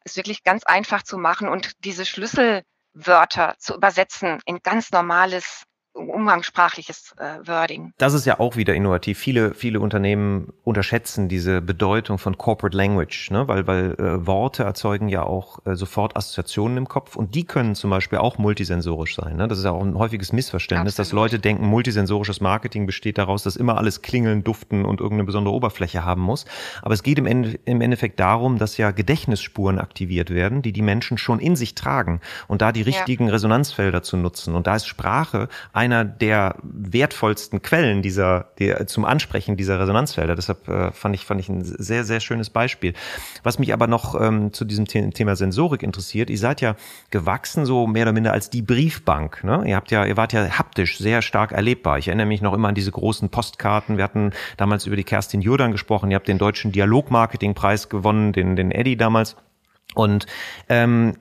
Ist wirklich ganz einfach zu machen und diese Schlüsselwörter zu übersetzen in ganz normales umgangssprachliches äh, Wording. Das ist ja auch wieder innovativ. Viele, viele Unternehmen unterschätzen diese Bedeutung von Corporate Language, ne? weil, weil äh, Worte erzeugen ja auch äh, sofort Assoziationen im Kopf und die können zum Beispiel auch multisensorisch sein. Ne? Das ist ja auch ein häufiges Missverständnis, Absolut. dass Leute denken, multisensorisches Marketing besteht daraus, dass immer alles klingeln, duften und irgendeine besondere Oberfläche haben muss. Aber es geht im, Ende, im Endeffekt darum, dass ja Gedächtnisspuren aktiviert werden, die die Menschen schon in sich tragen und da die richtigen ja. Resonanzfelder zu nutzen. Und da ist Sprache ein einer der wertvollsten Quellen dieser, der, zum Ansprechen dieser Resonanzfelder. Deshalb äh, fand ich, fand ich ein sehr, sehr schönes Beispiel. Was mich aber noch ähm, zu diesem Thema Sensorik interessiert, ihr seid ja gewachsen so mehr oder minder als die Briefbank. Ne? Ihr habt ja, ihr wart ja haptisch sehr stark erlebbar. Ich erinnere mich noch immer an diese großen Postkarten. Wir hatten damals über die Kerstin Jordan gesprochen. Ihr habt den deutschen Dialogmarketingpreis gewonnen, den, den Eddie damals. Und ähm,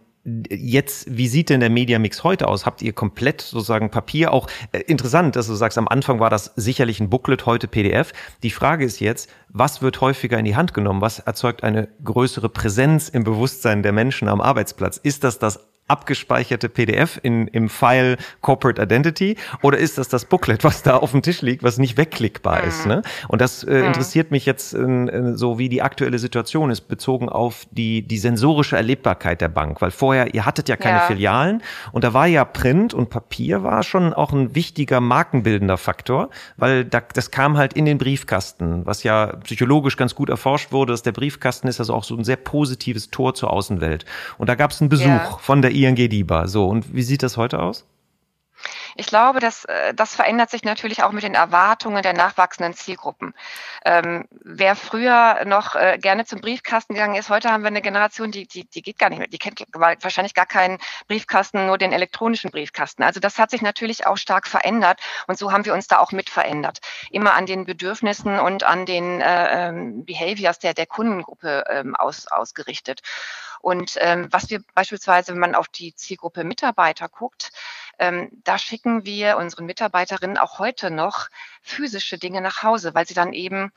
Jetzt, wie sieht denn der Mediamix heute aus? Habt ihr komplett sozusagen Papier? Auch äh, interessant, dass du sagst, am Anfang war das sicherlich ein Booklet, heute PDF. Die Frage ist jetzt, was wird häufiger in die Hand genommen? Was erzeugt eine größere Präsenz im Bewusstsein der Menschen am Arbeitsplatz? Ist das das abgespeicherte PDF in, im File Corporate Identity oder ist das das Booklet, was da auf dem Tisch liegt, was nicht wegklickbar mhm. ist? Ne? Und das äh, mhm. interessiert mich jetzt äh, so, wie die aktuelle Situation ist, bezogen auf die, die sensorische Erlebbarkeit der Bank, weil vorher, ihr hattet ja keine ja. Filialen und da war ja Print und Papier war schon auch ein wichtiger markenbildender Faktor, weil da, das kam halt in den Briefkasten, was ja psychologisch ganz gut erforscht wurde, dass der Briefkasten ist also auch so ein sehr positives Tor zur Außenwelt. Und da gab es einen Besuch ja. von der ING DIBA. So, und wie sieht das heute aus? Ich glaube, dass, äh, das verändert sich natürlich auch mit den Erwartungen der nachwachsenden Zielgruppen. Ähm, wer früher noch äh, gerne zum Briefkasten gegangen ist, heute haben wir eine Generation, die, die, die geht gar nicht mehr, die kennt wahrscheinlich gar keinen Briefkasten, nur den elektronischen Briefkasten. Also das hat sich natürlich auch stark verändert und so haben wir uns da auch mit verändert. Immer an den Bedürfnissen und an den äh, ähm, Behaviors der, der Kundengruppe ähm, aus, ausgerichtet. Und ähm, was wir beispielsweise, wenn man auf die Zielgruppe Mitarbeiter guckt, ähm, da schicken wir unseren Mitarbeiterinnen auch heute noch physische Dinge nach Hause, weil sie dann eben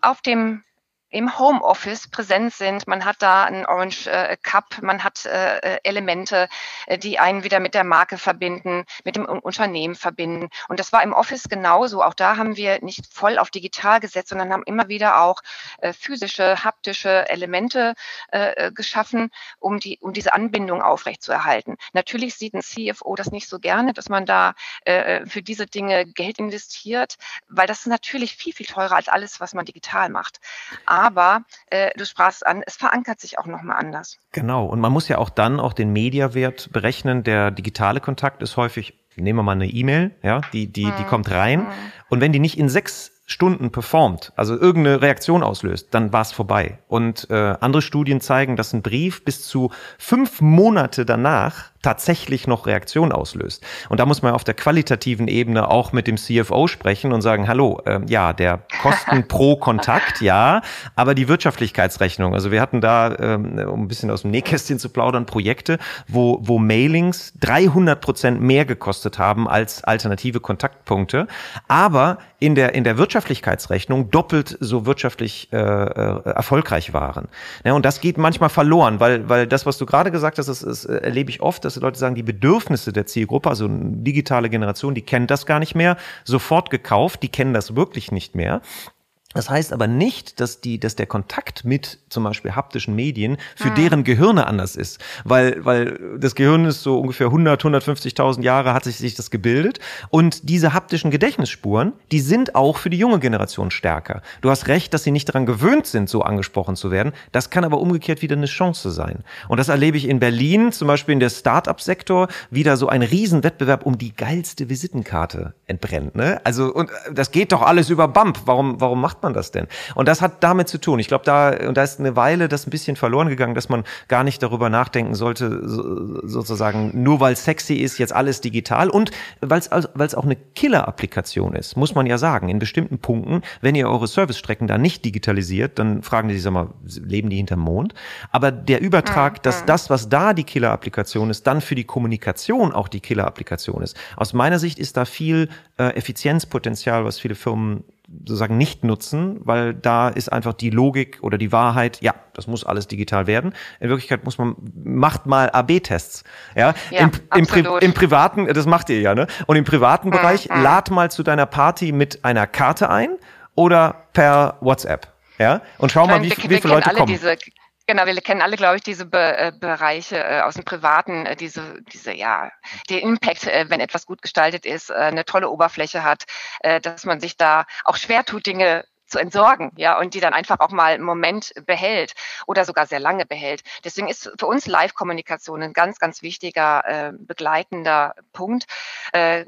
auf dem im Homeoffice präsent sind. Man hat da einen Orange äh, Cup, man hat äh, äh, Elemente, äh, die einen wieder mit der Marke verbinden, mit dem Unternehmen verbinden. Und das war im Office genauso. Auch da haben wir nicht voll auf digital gesetzt, sondern haben immer wieder auch äh, physische, haptische Elemente äh, äh geschaffen, um die, um diese Anbindung aufrechtzuerhalten. Natürlich sieht ein CFO das nicht so gerne, dass man da äh, für diese Dinge Geld investiert, weil das ist natürlich viel, viel teurer als alles, was man digital macht. Äh, du sprachst an, es verankert sich auch nochmal anders. Genau. Und man muss ja auch dann auch den Mediawert berechnen. Der digitale Kontakt ist häufig, nehmen wir mal eine E-Mail, ja, die, die, die hm. kommt rein. Hm. Und wenn die nicht in sechs Stunden performt, also irgendeine Reaktion auslöst, dann war es vorbei. Und äh, andere Studien zeigen, dass ein Brief bis zu fünf Monate danach tatsächlich noch Reaktion auslöst. Und da muss man auf der qualitativen Ebene auch mit dem CFO sprechen und sagen, hallo, äh, ja, der Kosten pro Kontakt, ja, aber die Wirtschaftlichkeitsrechnung, also wir hatten da, ähm, um ein bisschen aus dem Nähkästchen zu plaudern, Projekte, wo, wo Mailings 300 Prozent mehr gekostet haben als alternative Kontaktpunkte, aber in der, in der Wirtschaftlichkeitsrechnung doppelt so wirtschaftlich äh, äh, erfolgreich waren. Ja, und das geht manchmal verloren, weil, weil das, was du gerade gesagt hast, das, das erlebe ich oft, dass die Leute sagen, die Bedürfnisse der Zielgruppe, also digitale Generation, die kennt das gar nicht mehr, sofort gekauft, die kennen das wirklich nicht mehr. Das heißt aber nicht, dass die, dass der Kontakt mit zum Beispiel haptischen Medien für hm. deren Gehirne anders ist, weil, weil das Gehirn ist so ungefähr 100, 150.000 Jahre hat sich, sich das gebildet und diese haptischen Gedächtnisspuren, die sind auch für die junge Generation stärker. Du hast recht, dass sie nicht daran gewöhnt sind, so angesprochen zu werden. Das kann aber umgekehrt wieder eine Chance sein. Und das erlebe ich in Berlin, zum Beispiel in der Start-up-Sektor, wieder so ein Riesenwettbewerb um die geilste Visitenkarte entbrennt. Ne? Also und das geht doch alles über Bump. Warum, warum macht man das denn? Und das hat damit zu tun. Ich glaube, da, und da ist eine Weile das ein bisschen verloren gegangen, dass man gar nicht darüber nachdenken sollte, so, sozusagen, nur weil sexy ist, jetzt alles digital. Und weil es weil es auch eine Killer-Applikation ist, muss man ja sagen, in bestimmten Punkten, wenn ihr eure Servicestrecken da nicht digitalisiert, dann fragen die sich, sag mal, leben die hinterm Mond? Aber der Übertrag, mhm. dass das, was da die Killer-Applikation ist, dann für die Kommunikation auch die Killer-Applikation ist. Aus meiner Sicht ist da viel äh, Effizienzpotenzial, was viele Firmen sozusagen nicht nutzen, weil da ist einfach die Logik oder die Wahrheit, ja, das muss alles digital werden. In Wirklichkeit muss man, macht mal AB-Tests. Ja, ja Im, im, Pri im, privaten, das macht ihr ja, ne? Und im privaten mhm. Bereich, mhm. lad mal zu deiner Party mit einer Karte ein oder per WhatsApp. Ja, und schau mal, wie, wie viele Leute kommen. Diese Genau, wir kennen alle, glaube ich, diese Be äh, Bereiche äh, aus dem Privaten, äh, diese, diese, ja, der Impact, äh, wenn etwas gut gestaltet ist, äh, eine tolle Oberfläche hat, äh, dass man sich da auch schwer tut, Dinge zu entsorgen, ja, und die dann einfach auch mal einen Moment behält oder sogar sehr lange behält. Deswegen ist für uns Live-Kommunikation ein ganz, ganz wichtiger äh, begleitender Punkt. Äh,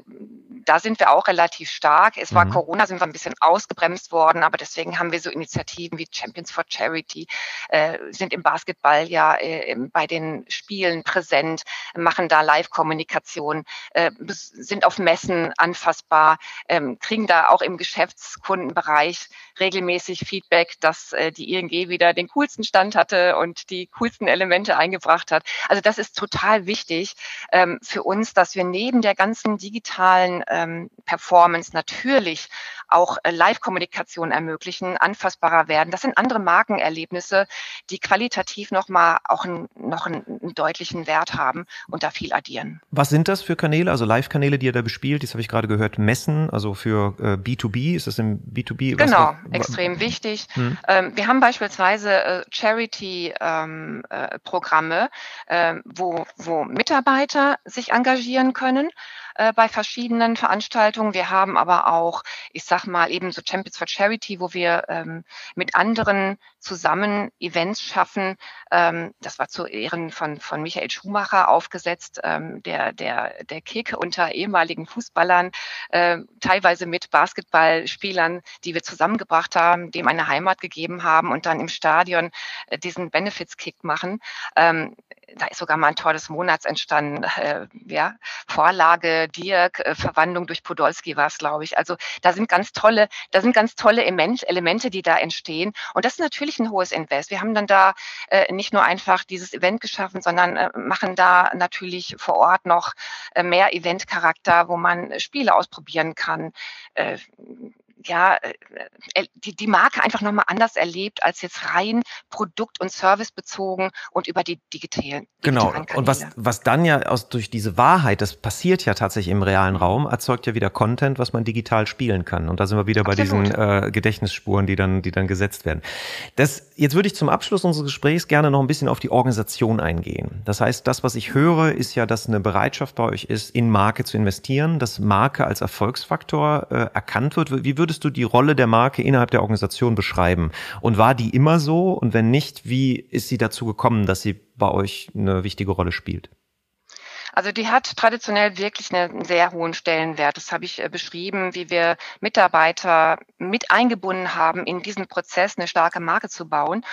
da sind wir auch relativ stark. Es war mhm. Corona, sind wir ein bisschen ausgebremst worden, aber deswegen haben wir so Initiativen wie Champions for Charity, äh, sind im Basketball ja äh, bei den Spielen präsent, machen da Live-Kommunikation, äh, sind auf Messen anfassbar, ähm, kriegen da auch im Geschäftskundenbereich regelmäßig Feedback, dass äh, die ING wieder den coolsten Stand hatte und die coolsten Elemente eingebracht hat. Also das ist total wichtig ähm, für uns, dass wir neben der ganzen digitalen ähm, Performance natürlich auch äh, Live-Kommunikation ermöglichen, anfassbarer werden. Das sind andere Markenerlebnisse, die qualitativ nochmal auch ein, noch einen, deutlichen Wert haben und da viel addieren. Was sind das für Kanäle, also Live-Kanäle, die ihr da bespielt? Das habe ich gerade gehört, Messen, also für äh, B2B, ist das im B2B? Genau, extrem wichtig. Hm. Ähm, wir haben beispielsweise äh, Charity-Programme, ähm, äh, wo, wo Mitarbeiter sich engagieren können äh, bei verschiedenen Veranstaltungen. Wir haben aber auch, ich sag mal, eben so Champions for Charity, wo wir ähm, mit anderen zusammen Events schaffen. Ähm, das war zu Ehren von, von Michael Schumacher aufgesetzt, ähm, der, der, der Kick unter ehemaligen Fußballern, äh, teilweise mit Basketballspielern, die wir zusammengebracht haben, dem eine Heimat gegeben haben und dann im Stadion äh, diesen Benefits-Kick machen. Ähm, da ist sogar mal ein Tor des Monats entstanden. Äh, ja, Vorlage Dirk, äh, Verwandlung durch Podolski war es, glaube ich. Also da sind ganz tolle, da sind ganz tolle Element, Elemente, die da entstehen. Und das ist natürlich ein hohes Invest. Wir haben dann da äh, nicht nur einfach dieses Event geschaffen, sondern äh, machen da natürlich vor Ort noch äh, mehr Eventcharakter, wo man Spiele ausprobieren kann. Ja, äh, äh, die, die Marke einfach nochmal anders erlebt als jetzt rein Produkt- und Service bezogen und über die digitalen. Genau. Und was, was dann ja aus, durch diese Wahrheit, das passiert ja tatsächlich im realen Raum, erzeugt ja wieder Content, was man digital spielen kann. Und da sind wir wieder Absolut. bei diesen äh, Gedächtnisspuren, die dann, die dann gesetzt werden. Das, jetzt würde ich zum Abschluss unseres Gesprächs gerne noch ein bisschen auf die Organisation eingehen. Das heißt, das, was ich höre, ist ja, dass eine Bereitschaft bei euch ist, in Marke zu investieren, dass Marke als Erfolgsfaktor äh, erkannt wird. Wie würdest du die Rolle der Marke innerhalb der Organisation beschreiben? Und war die immer so? Und wenn nicht, wie ist sie dazu gekommen, dass sie bei euch eine wichtige Rolle spielt? Also die hat traditionell wirklich einen sehr hohen Stellenwert. Das habe ich äh, beschrieben, wie wir Mitarbeiter mit eingebunden haben, in diesen Prozess eine starke Marke zu bauen.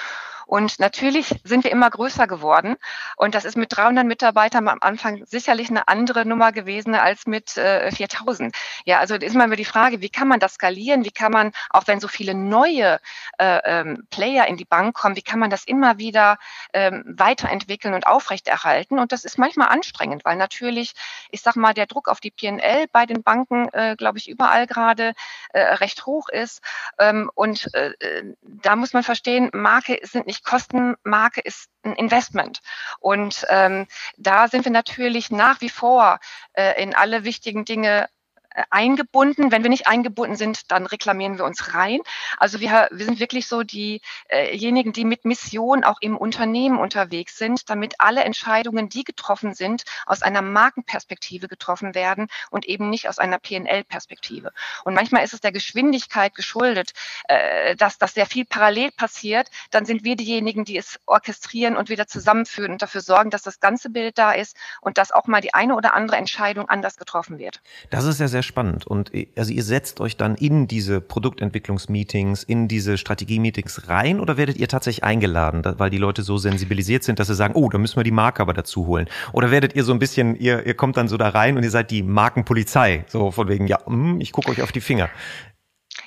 Und natürlich sind wir immer größer geworden. Und das ist mit 300 Mitarbeitern am Anfang sicherlich eine andere Nummer gewesen als mit äh, 4000. Ja, also ist immer die Frage, wie kann man das skalieren? Wie kann man, auch wenn so viele neue äh, ähm, Player in die Bank kommen, wie kann man das immer wieder ähm, weiterentwickeln und aufrechterhalten? Und das ist manchmal anstrengend, weil natürlich, ich sag mal, der Druck auf die PNL bei den Banken, äh, glaube ich, überall gerade äh, recht hoch ist. Ähm, und äh, äh da muss man verstehen, Marke sind nicht Kostenmarke ist ein Investment. Und ähm, da sind wir natürlich nach wie vor äh, in alle wichtigen Dinge eingebunden. Wenn wir nicht eingebunden sind, dann reklamieren wir uns rein. Also wir, wir sind wirklich so diejenigen, die mit Mission auch im Unternehmen unterwegs sind, damit alle Entscheidungen, die getroffen sind, aus einer Markenperspektive getroffen werden und eben nicht aus einer PNL-Perspektive. Und manchmal ist es der Geschwindigkeit geschuldet, äh, dass das sehr viel parallel passiert. Dann sind wir diejenigen, die es orchestrieren und wieder zusammenführen und dafür sorgen, dass das ganze Bild da ist und dass auch mal die eine oder andere Entscheidung anders getroffen wird. Das ist ja sehr sehr spannend. Und äh, also ihr setzt euch dann in diese Produktentwicklungsmeetings, in diese Strategie-Meetings rein oder werdet ihr tatsächlich eingeladen, weil die Leute so sensibilisiert sind, dass sie sagen, oh, da müssen wir die Marke aber dazu holen? Oder werdet ihr so ein bisschen, ihr, ihr kommt dann so da rein und ihr seid die Markenpolizei, so von wegen, ja, hm, ich gucke euch auf die Finger.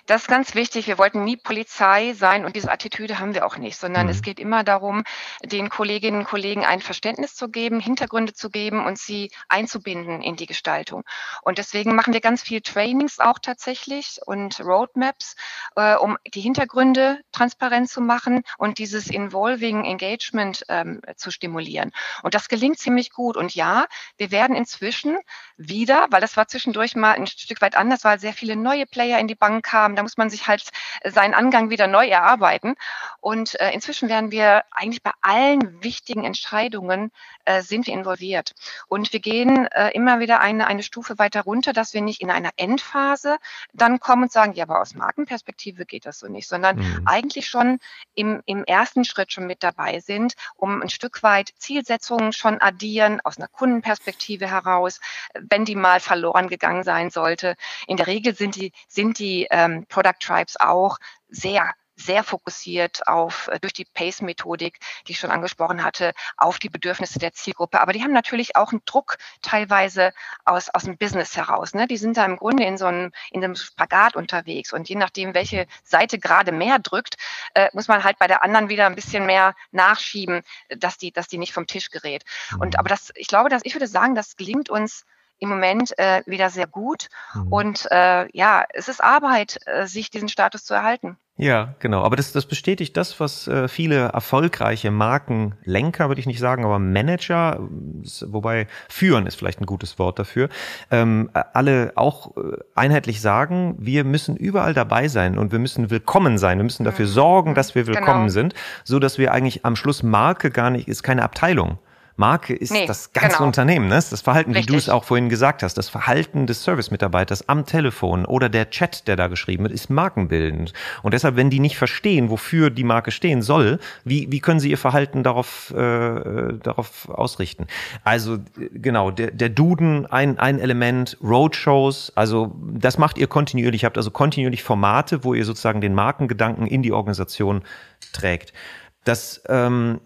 Das ist ganz wichtig. Wir wollten nie Polizei sein und diese Attitüde haben wir auch nicht, sondern mhm. es geht immer darum, den Kolleginnen und Kollegen ein Verständnis zu geben, Hintergründe zu geben und sie einzubinden in die Gestaltung. Und deswegen machen wir ganz viel Trainings auch tatsächlich und Roadmaps, äh, um die Hintergründe transparent zu machen und dieses Involving Engagement ähm, zu stimulieren. Und das gelingt ziemlich gut. Und ja, wir werden inzwischen wieder, weil das war zwischendurch mal ein Stück weit anders, weil sehr viele neue Player in die Bank kamen, haben. Da muss man sich halt seinen Angang wieder neu erarbeiten. Und äh, inzwischen werden wir eigentlich bei allen wichtigen Entscheidungen äh, sind wir involviert. Und wir gehen äh, immer wieder eine, eine Stufe weiter runter, dass wir nicht in einer Endphase dann kommen und sagen, ja, aber aus Markenperspektive geht das so nicht, sondern mhm. eigentlich schon im, im ersten Schritt schon mit dabei sind, um ein Stück weit Zielsetzungen schon addieren aus einer Kundenperspektive heraus, wenn die mal verloren gegangen sein sollte. In der Regel sind die, sind die ähm, Product Tribes auch sehr sehr fokussiert auf äh, durch die Pace-Methodik, die ich schon angesprochen hatte, auf die Bedürfnisse der Zielgruppe. Aber die haben natürlich auch einen Druck teilweise aus, aus dem Business heraus. Ne? Die sind da im Grunde in so einem, in einem Spagat unterwegs. Und je nachdem, welche Seite gerade mehr drückt, äh, muss man halt bei der anderen wieder ein bisschen mehr nachschieben, dass die, dass die nicht vom Tisch gerät. Und mhm. aber das, ich glaube, dass ich würde sagen, das gelingt uns im Moment äh, wieder sehr gut. Mhm. Und äh, ja, es ist Arbeit, äh, sich diesen Status zu erhalten. Ja, genau. Aber das, das bestätigt das, was äh, viele erfolgreiche Markenlenker, würde ich nicht sagen, aber Manager, wobei führen ist vielleicht ein gutes Wort dafür, ähm, alle auch äh, einheitlich sagen, wir müssen überall dabei sein und wir müssen willkommen sein. Wir müssen dafür mhm. sorgen, dass wir willkommen genau. sind, so dass wir eigentlich am Schluss Marke gar nicht, ist keine Abteilung. Marke ist nee, das ganze genau. Unternehmen, ne? das Verhalten, Richtig. wie du es auch vorhin gesagt hast, das Verhalten des Service-Mitarbeiters am Telefon oder der Chat, der da geschrieben wird, ist markenbildend. Und deshalb, wenn die nicht verstehen, wofür die Marke stehen soll, wie, wie können sie ihr Verhalten darauf, äh, darauf ausrichten? Also genau, der, der Duden, ein, ein Element, Roadshows, also das macht ihr kontinuierlich. Ihr habt also kontinuierlich Formate, wo ihr sozusagen den Markengedanken in die Organisation trägt. Das ähm,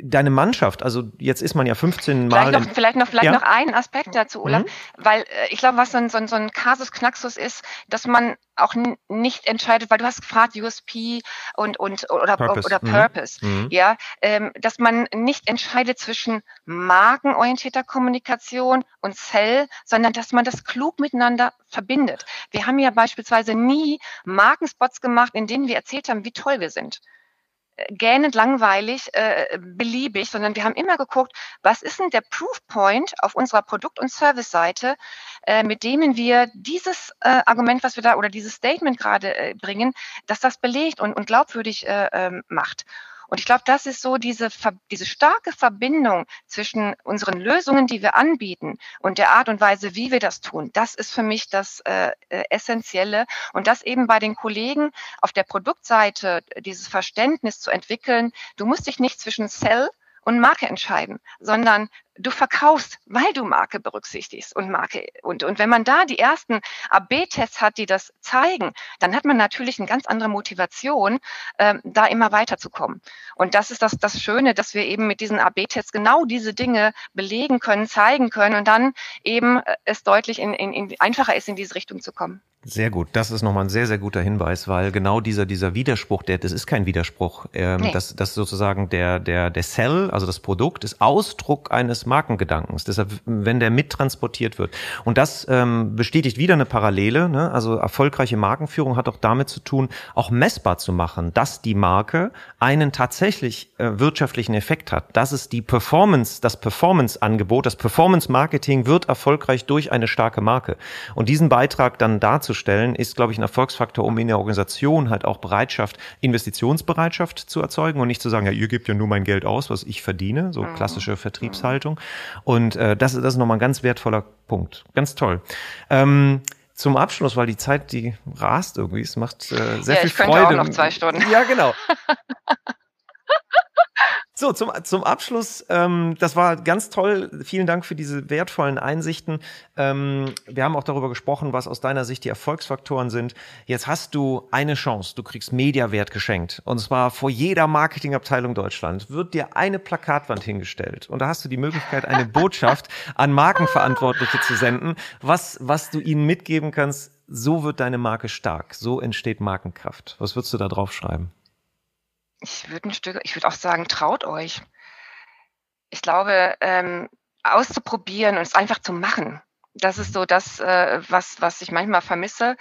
deine Mannschaft, also jetzt ist man ja 15 Mal. Vielleicht noch, vielleicht noch, vielleicht ja? noch einen Aspekt dazu, Olaf, mhm. weil äh, ich glaube, was so ein, so, ein, so ein Kasus Knaxus ist, dass man auch nicht entscheidet, weil du hast gefragt, USP und, und oder Purpose, oder mhm. Purpose mhm. ja, ähm, dass man nicht entscheidet zwischen markenorientierter Kommunikation und Cell, sondern dass man das klug miteinander verbindet. Wir haben ja beispielsweise nie Markenspots gemacht, in denen wir erzählt haben, wie toll wir sind gähnend langweilig, äh, beliebig, sondern wir haben immer geguckt, was ist denn der Proof Point auf unserer Produkt- und Service-Seite, äh, mit denen wir dieses äh, Argument, was wir da oder dieses Statement gerade äh, bringen, dass das belegt und, und glaubwürdig äh, äh, macht. Und ich glaube, das ist so diese, diese starke Verbindung zwischen unseren Lösungen, die wir anbieten und der Art und Weise, wie wir das tun. Das ist für mich das äh, äh Essentielle. Und das eben bei den Kollegen auf der Produktseite, dieses Verständnis zu entwickeln. Du musst dich nicht zwischen Sell und Marke entscheiden, sondern du verkaufst, weil du Marke berücksichtigst und Marke. Und, und wenn man da die ersten AB-Tests hat, die das zeigen, dann hat man natürlich eine ganz andere Motivation, ähm, da immer weiterzukommen. Und das ist das, das Schöne, dass wir eben mit diesen AB-Tests genau diese Dinge belegen können, zeigen können und dann eben äh, es deutlich in, in, in einfacher ist, in diese Richtung zu kommen. Sehr gut. Das ist nochmal ein sehr, sehr guter Hinweis, weil genau dieser, dieser Widerspruch, der, das ist kein Widerspruch. Ähm, nee. das, das sozusagen der, der, der Cell, also das Produkt, ist Ausdruck eines Markengedankens. Deshalb, wenn der mittransportiert wird. Und das ähm, bestätigt wieder eine Parallele. Ne? Also erfolgreiche Markenführung hat auch damit zu tun, auch messbar zu machen, dass die Marke einen tatsächlich äh, wirtschaftlichen Effekt hat. Das ist die Performance, das Performance-Angebot, das Performance-Marketing wird erfolgreich durch eine starke Marke. Und diesen Beitrag dann dazu darzustellen, ist, glaube ich, ein Erfolgsfaktor, um in der Organisation halt auch Bereitschaft, Investitionsbereitschaft zu erzeugen und nicht zu sagen, ja, ihr gebt ja nur mein Geld aus, was ich verdiene, so mhm. klassische Vertriebshaltung. Und äh, das, das ist nochmal ein ganz wertvoller Punkt. Ganz toll. Ähm, zum Abschluss, weil die Zeit, die rast irgendwie, es macht äh, sehr ja, viel ich Freude. Könnte auch noch zwei Stunden. Ja, genau. So, zum, zum Abschluss, ähm, das war ganz toll. Vielen Dank für diese wertvollen Einsichten. Ähm, wir haben auch darüber gesprochen, was aus deiner Sicht die Erfolgsfaktoren sind. Jetzt hast du eine Chance. Du kriegst Mediawert geschenkt. Und zwar vor jeder Marketingabteilung Deutschland wird dir eine Plakatwand hingestellt. Und da hast du die Möglichkeit, eine Botschaft an Markenverantwortliche zu senden, was, was du ihnen mitgeben kannst. So wird deine Marke stark. So entsteht Markenkraft. Was würdest du da drauf schreiben? Ich würde ein Stück, ich würde auch sagen, traut euch. Ich glaube, ähm, auszuprobieren und es einfach zu machen. Das ist so das, äh, was, was ich manchmal vermisse.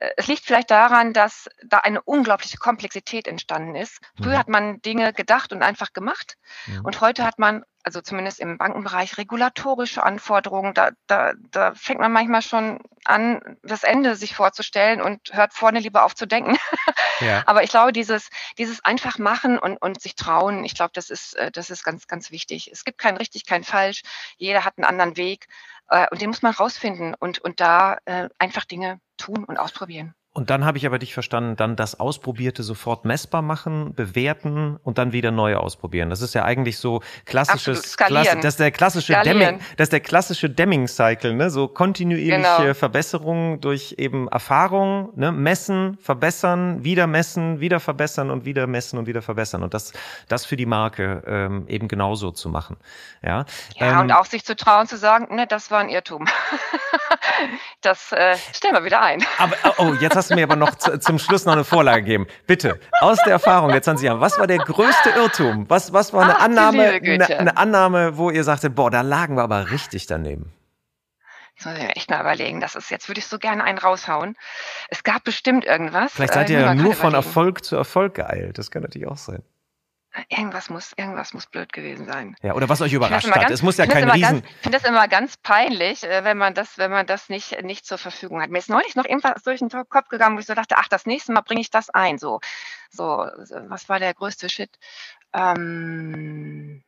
Äh, es liegt vielleicht daran, dass da eine unglaubliche Komplexität entstanden ist. Früher mhm. hat man Dinge gedacht und einfach gemacht. Und heute hat man, also zumindest im Bankenbereich, regulatorische Anforderungen. Da, da, da fängt man manchmal schon an, das Ende sich vorzustellen und hört vorne lieber auf zu denken. Ja. Aber ich glaube, dieses, dieses einfach machen und, und sich trauen, ich glaube, das ist, äh, das ist ganz, ganz wichtig. Es gibt kein richtig, kein falsch. Jeder hat einen anderen Weg. Äh, und den muss man rausfinden und, und da einfach Dinge tun und ausprobieren. Und dann habe ich aber dich verstanden, dann das Ausprobierte sofort messbar machen, bewerten und dann wieder neu ausprobieren. Das ist ja eigentlich so klassisches, Klasse, das ist der klassische Skalieren. Deming, das ist der klassische Deming-Cycle, ne? So kontinuierliche genau. Verbesserungen durch eben Erfahrung, ne? Messen, verbessern, wieder messen, wieder verbessern und wieder messen und wieder verbessern. Und das, das für die Marke ähm, eben genauso zu machen. Ja, ja ähm, und auch sich zu trauen zu sagen, ne, das war ein Irrtum. das äh, stellen wir wieder ein. Aber oh, jetzt hast du mir aber noch zu, zum Schluss noch eine Vorlage gegeben. Bitte, aus der Erfahrung der 20 Jahre, was war der größte Irrtum? Was, was war eine Ach, Annahme, eine, eine, Annahme, wo ihr sagtet, boah, da lagen wir aber richtig daneben? Das muss ich mir echt mal überlegen. Das ist, jetzt würde ich so gerne einen raushauen. Es gab bestimmt irgendwas. Vielleicht seid ihr ja nur von Erfolg zu Erfolg geeilt. Das kann natürlich auch sein. Irgendwas muss, irgendwas muss blöd gewesen sein. Ja, oder was euch überrascht hat. Ganz, es muss ja kein Riesen. ich finde das immer ganz peinlich, äh, wenn man das, wenn man das nicht, nicht zur Verfügung hat. Mir ist neulich noch irgendwas durch den Kopf gegangen, wo ich so dachte, ach, das nächste Mal bringe ich das ein. So, so, was war der größte Shit? Ähm,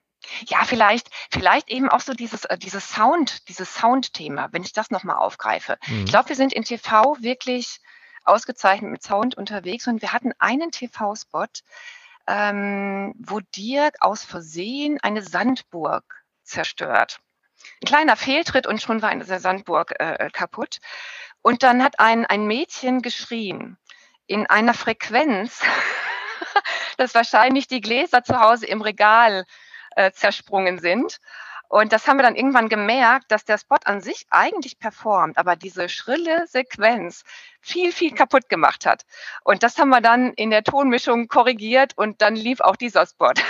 ja, vielleicht, vielleicht eben auch so dieses, äh, dieses Sound, dieses Sound-Thema, wenn ich das nochmal aufgreife. Mhm. Ich glaube, wir sind in TV wirklich ausgezeichnet mit Sound unterwegs und wir hatten einen TV-Spot, ähm, wo Dirk aus Versehen eine Sandburg zerstört. Ein kleiner Fehltritt und schon war eine Sandburg äh, kaputt. Und dann hat ein, ein Mädchen geschrien in einer Frequenz, dass wahrscheinlich die Gläser zu Hause im Regal äh, zersprungen sind. Und das haben wir dann irgendwann gemerkt, dass der Spot an sich eigentlich performt, aber diese schrille Sequenz viel, viel kaputt gemacht hat. Und das haben wir dann in der Tonmischung korrigiert und dann lief auch dieser Spot.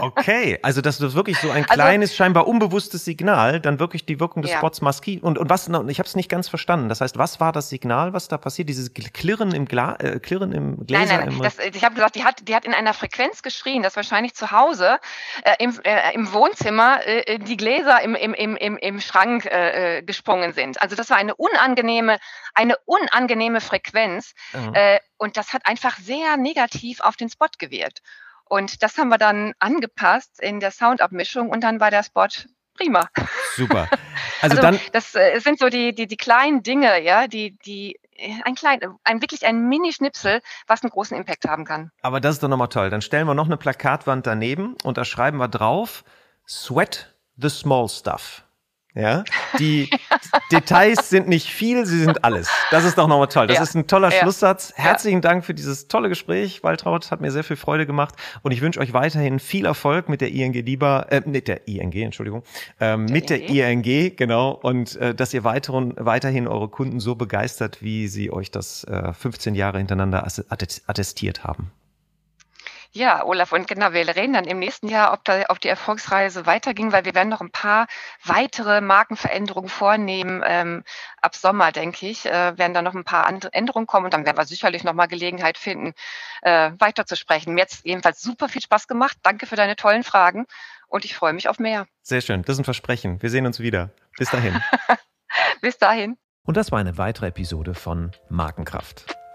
Okay, also das ist wirklich so ein also kleines, also, scheinbar unbewusstes Signal, dann wirklich die Wirkung des ja. Spots maskiert. Und, und was, ich habe es nicht ganz verstanden. Das heißt, was war das Signal, was da passiert? Dieses Klirren im, Gla äh, Klirren im Gläser? Nein, nein, das, ich habe gesagt, die hat, die hat in einer Frequenz geschrien, dass wahrscheinlich zu Hause äh, im, äh, im Wohnzimmer äh, die Gläser im, im, im, im, im Schrank äh, äh gesprungen sind. Also das war eine unangenehme, eine unangenehme unangenehme Frequenz. Mhm. Äh, und das hat einfach sehr negativ auf den Spot gewirkt. Und das haben wir dann angepasst in der Soundabmischung und dann war der Spot prima. Super. Also, also dann. Das äh, sind so die, die, die kleinen Dinge, ja, die, die ein klein, ein wirklich ein Mini-Schnipsel, was einen großen Impact haben kann. Aber das ist doch nochmal toll. Dann stellen wir noch eine Plakatwand daneben und da schreiben wir drauf Sweat the small stuff. Ja, die Details sind nicht viel, sie sind alles. Das ist doch nochmal toll. Das ja. ist ein toller ja. Schlusssatz. Herzlichen ja. Dank für dieses tolle Gespräch, Waltraud. Hat mir sehr viel Freude gemacht. Und ich wünsche euch weiterhin viel Erfolg mit der ING Lieber, äh, mit der ING, Entschuldigung, ähm, mit der ING, genau. Und äh, dass ihr weiteren, weiterhin eure Kunden so begeistert, wie sie euch das äh, 15 Jahre hintereinander attestiert haben. Ja, Olaf, und genau, wir reden dann im nächsten Jahr, ob, da, ob die Erfolgsreise weiterging, weil wir werden noch ein paar weitere Markenveränderungen vornehmen. Ähm, ab Sommer, denke ich, äh, werden da noch ein paar andere Änderungen kommen und dann werden wir sicherlich noch mal Gelegenheit finden, äh, weiterzusprechen. Mir hat es jedenfalls super viel Spaß gemacht. Danke für deine tollen Fragen und ich freue mich auf mehr. Sehr schön, das ist ein Versprechen. Wir sehen uns wieder. Bis dahin. Bis dahin. Und das war eine weitere Episode von Markenkraft.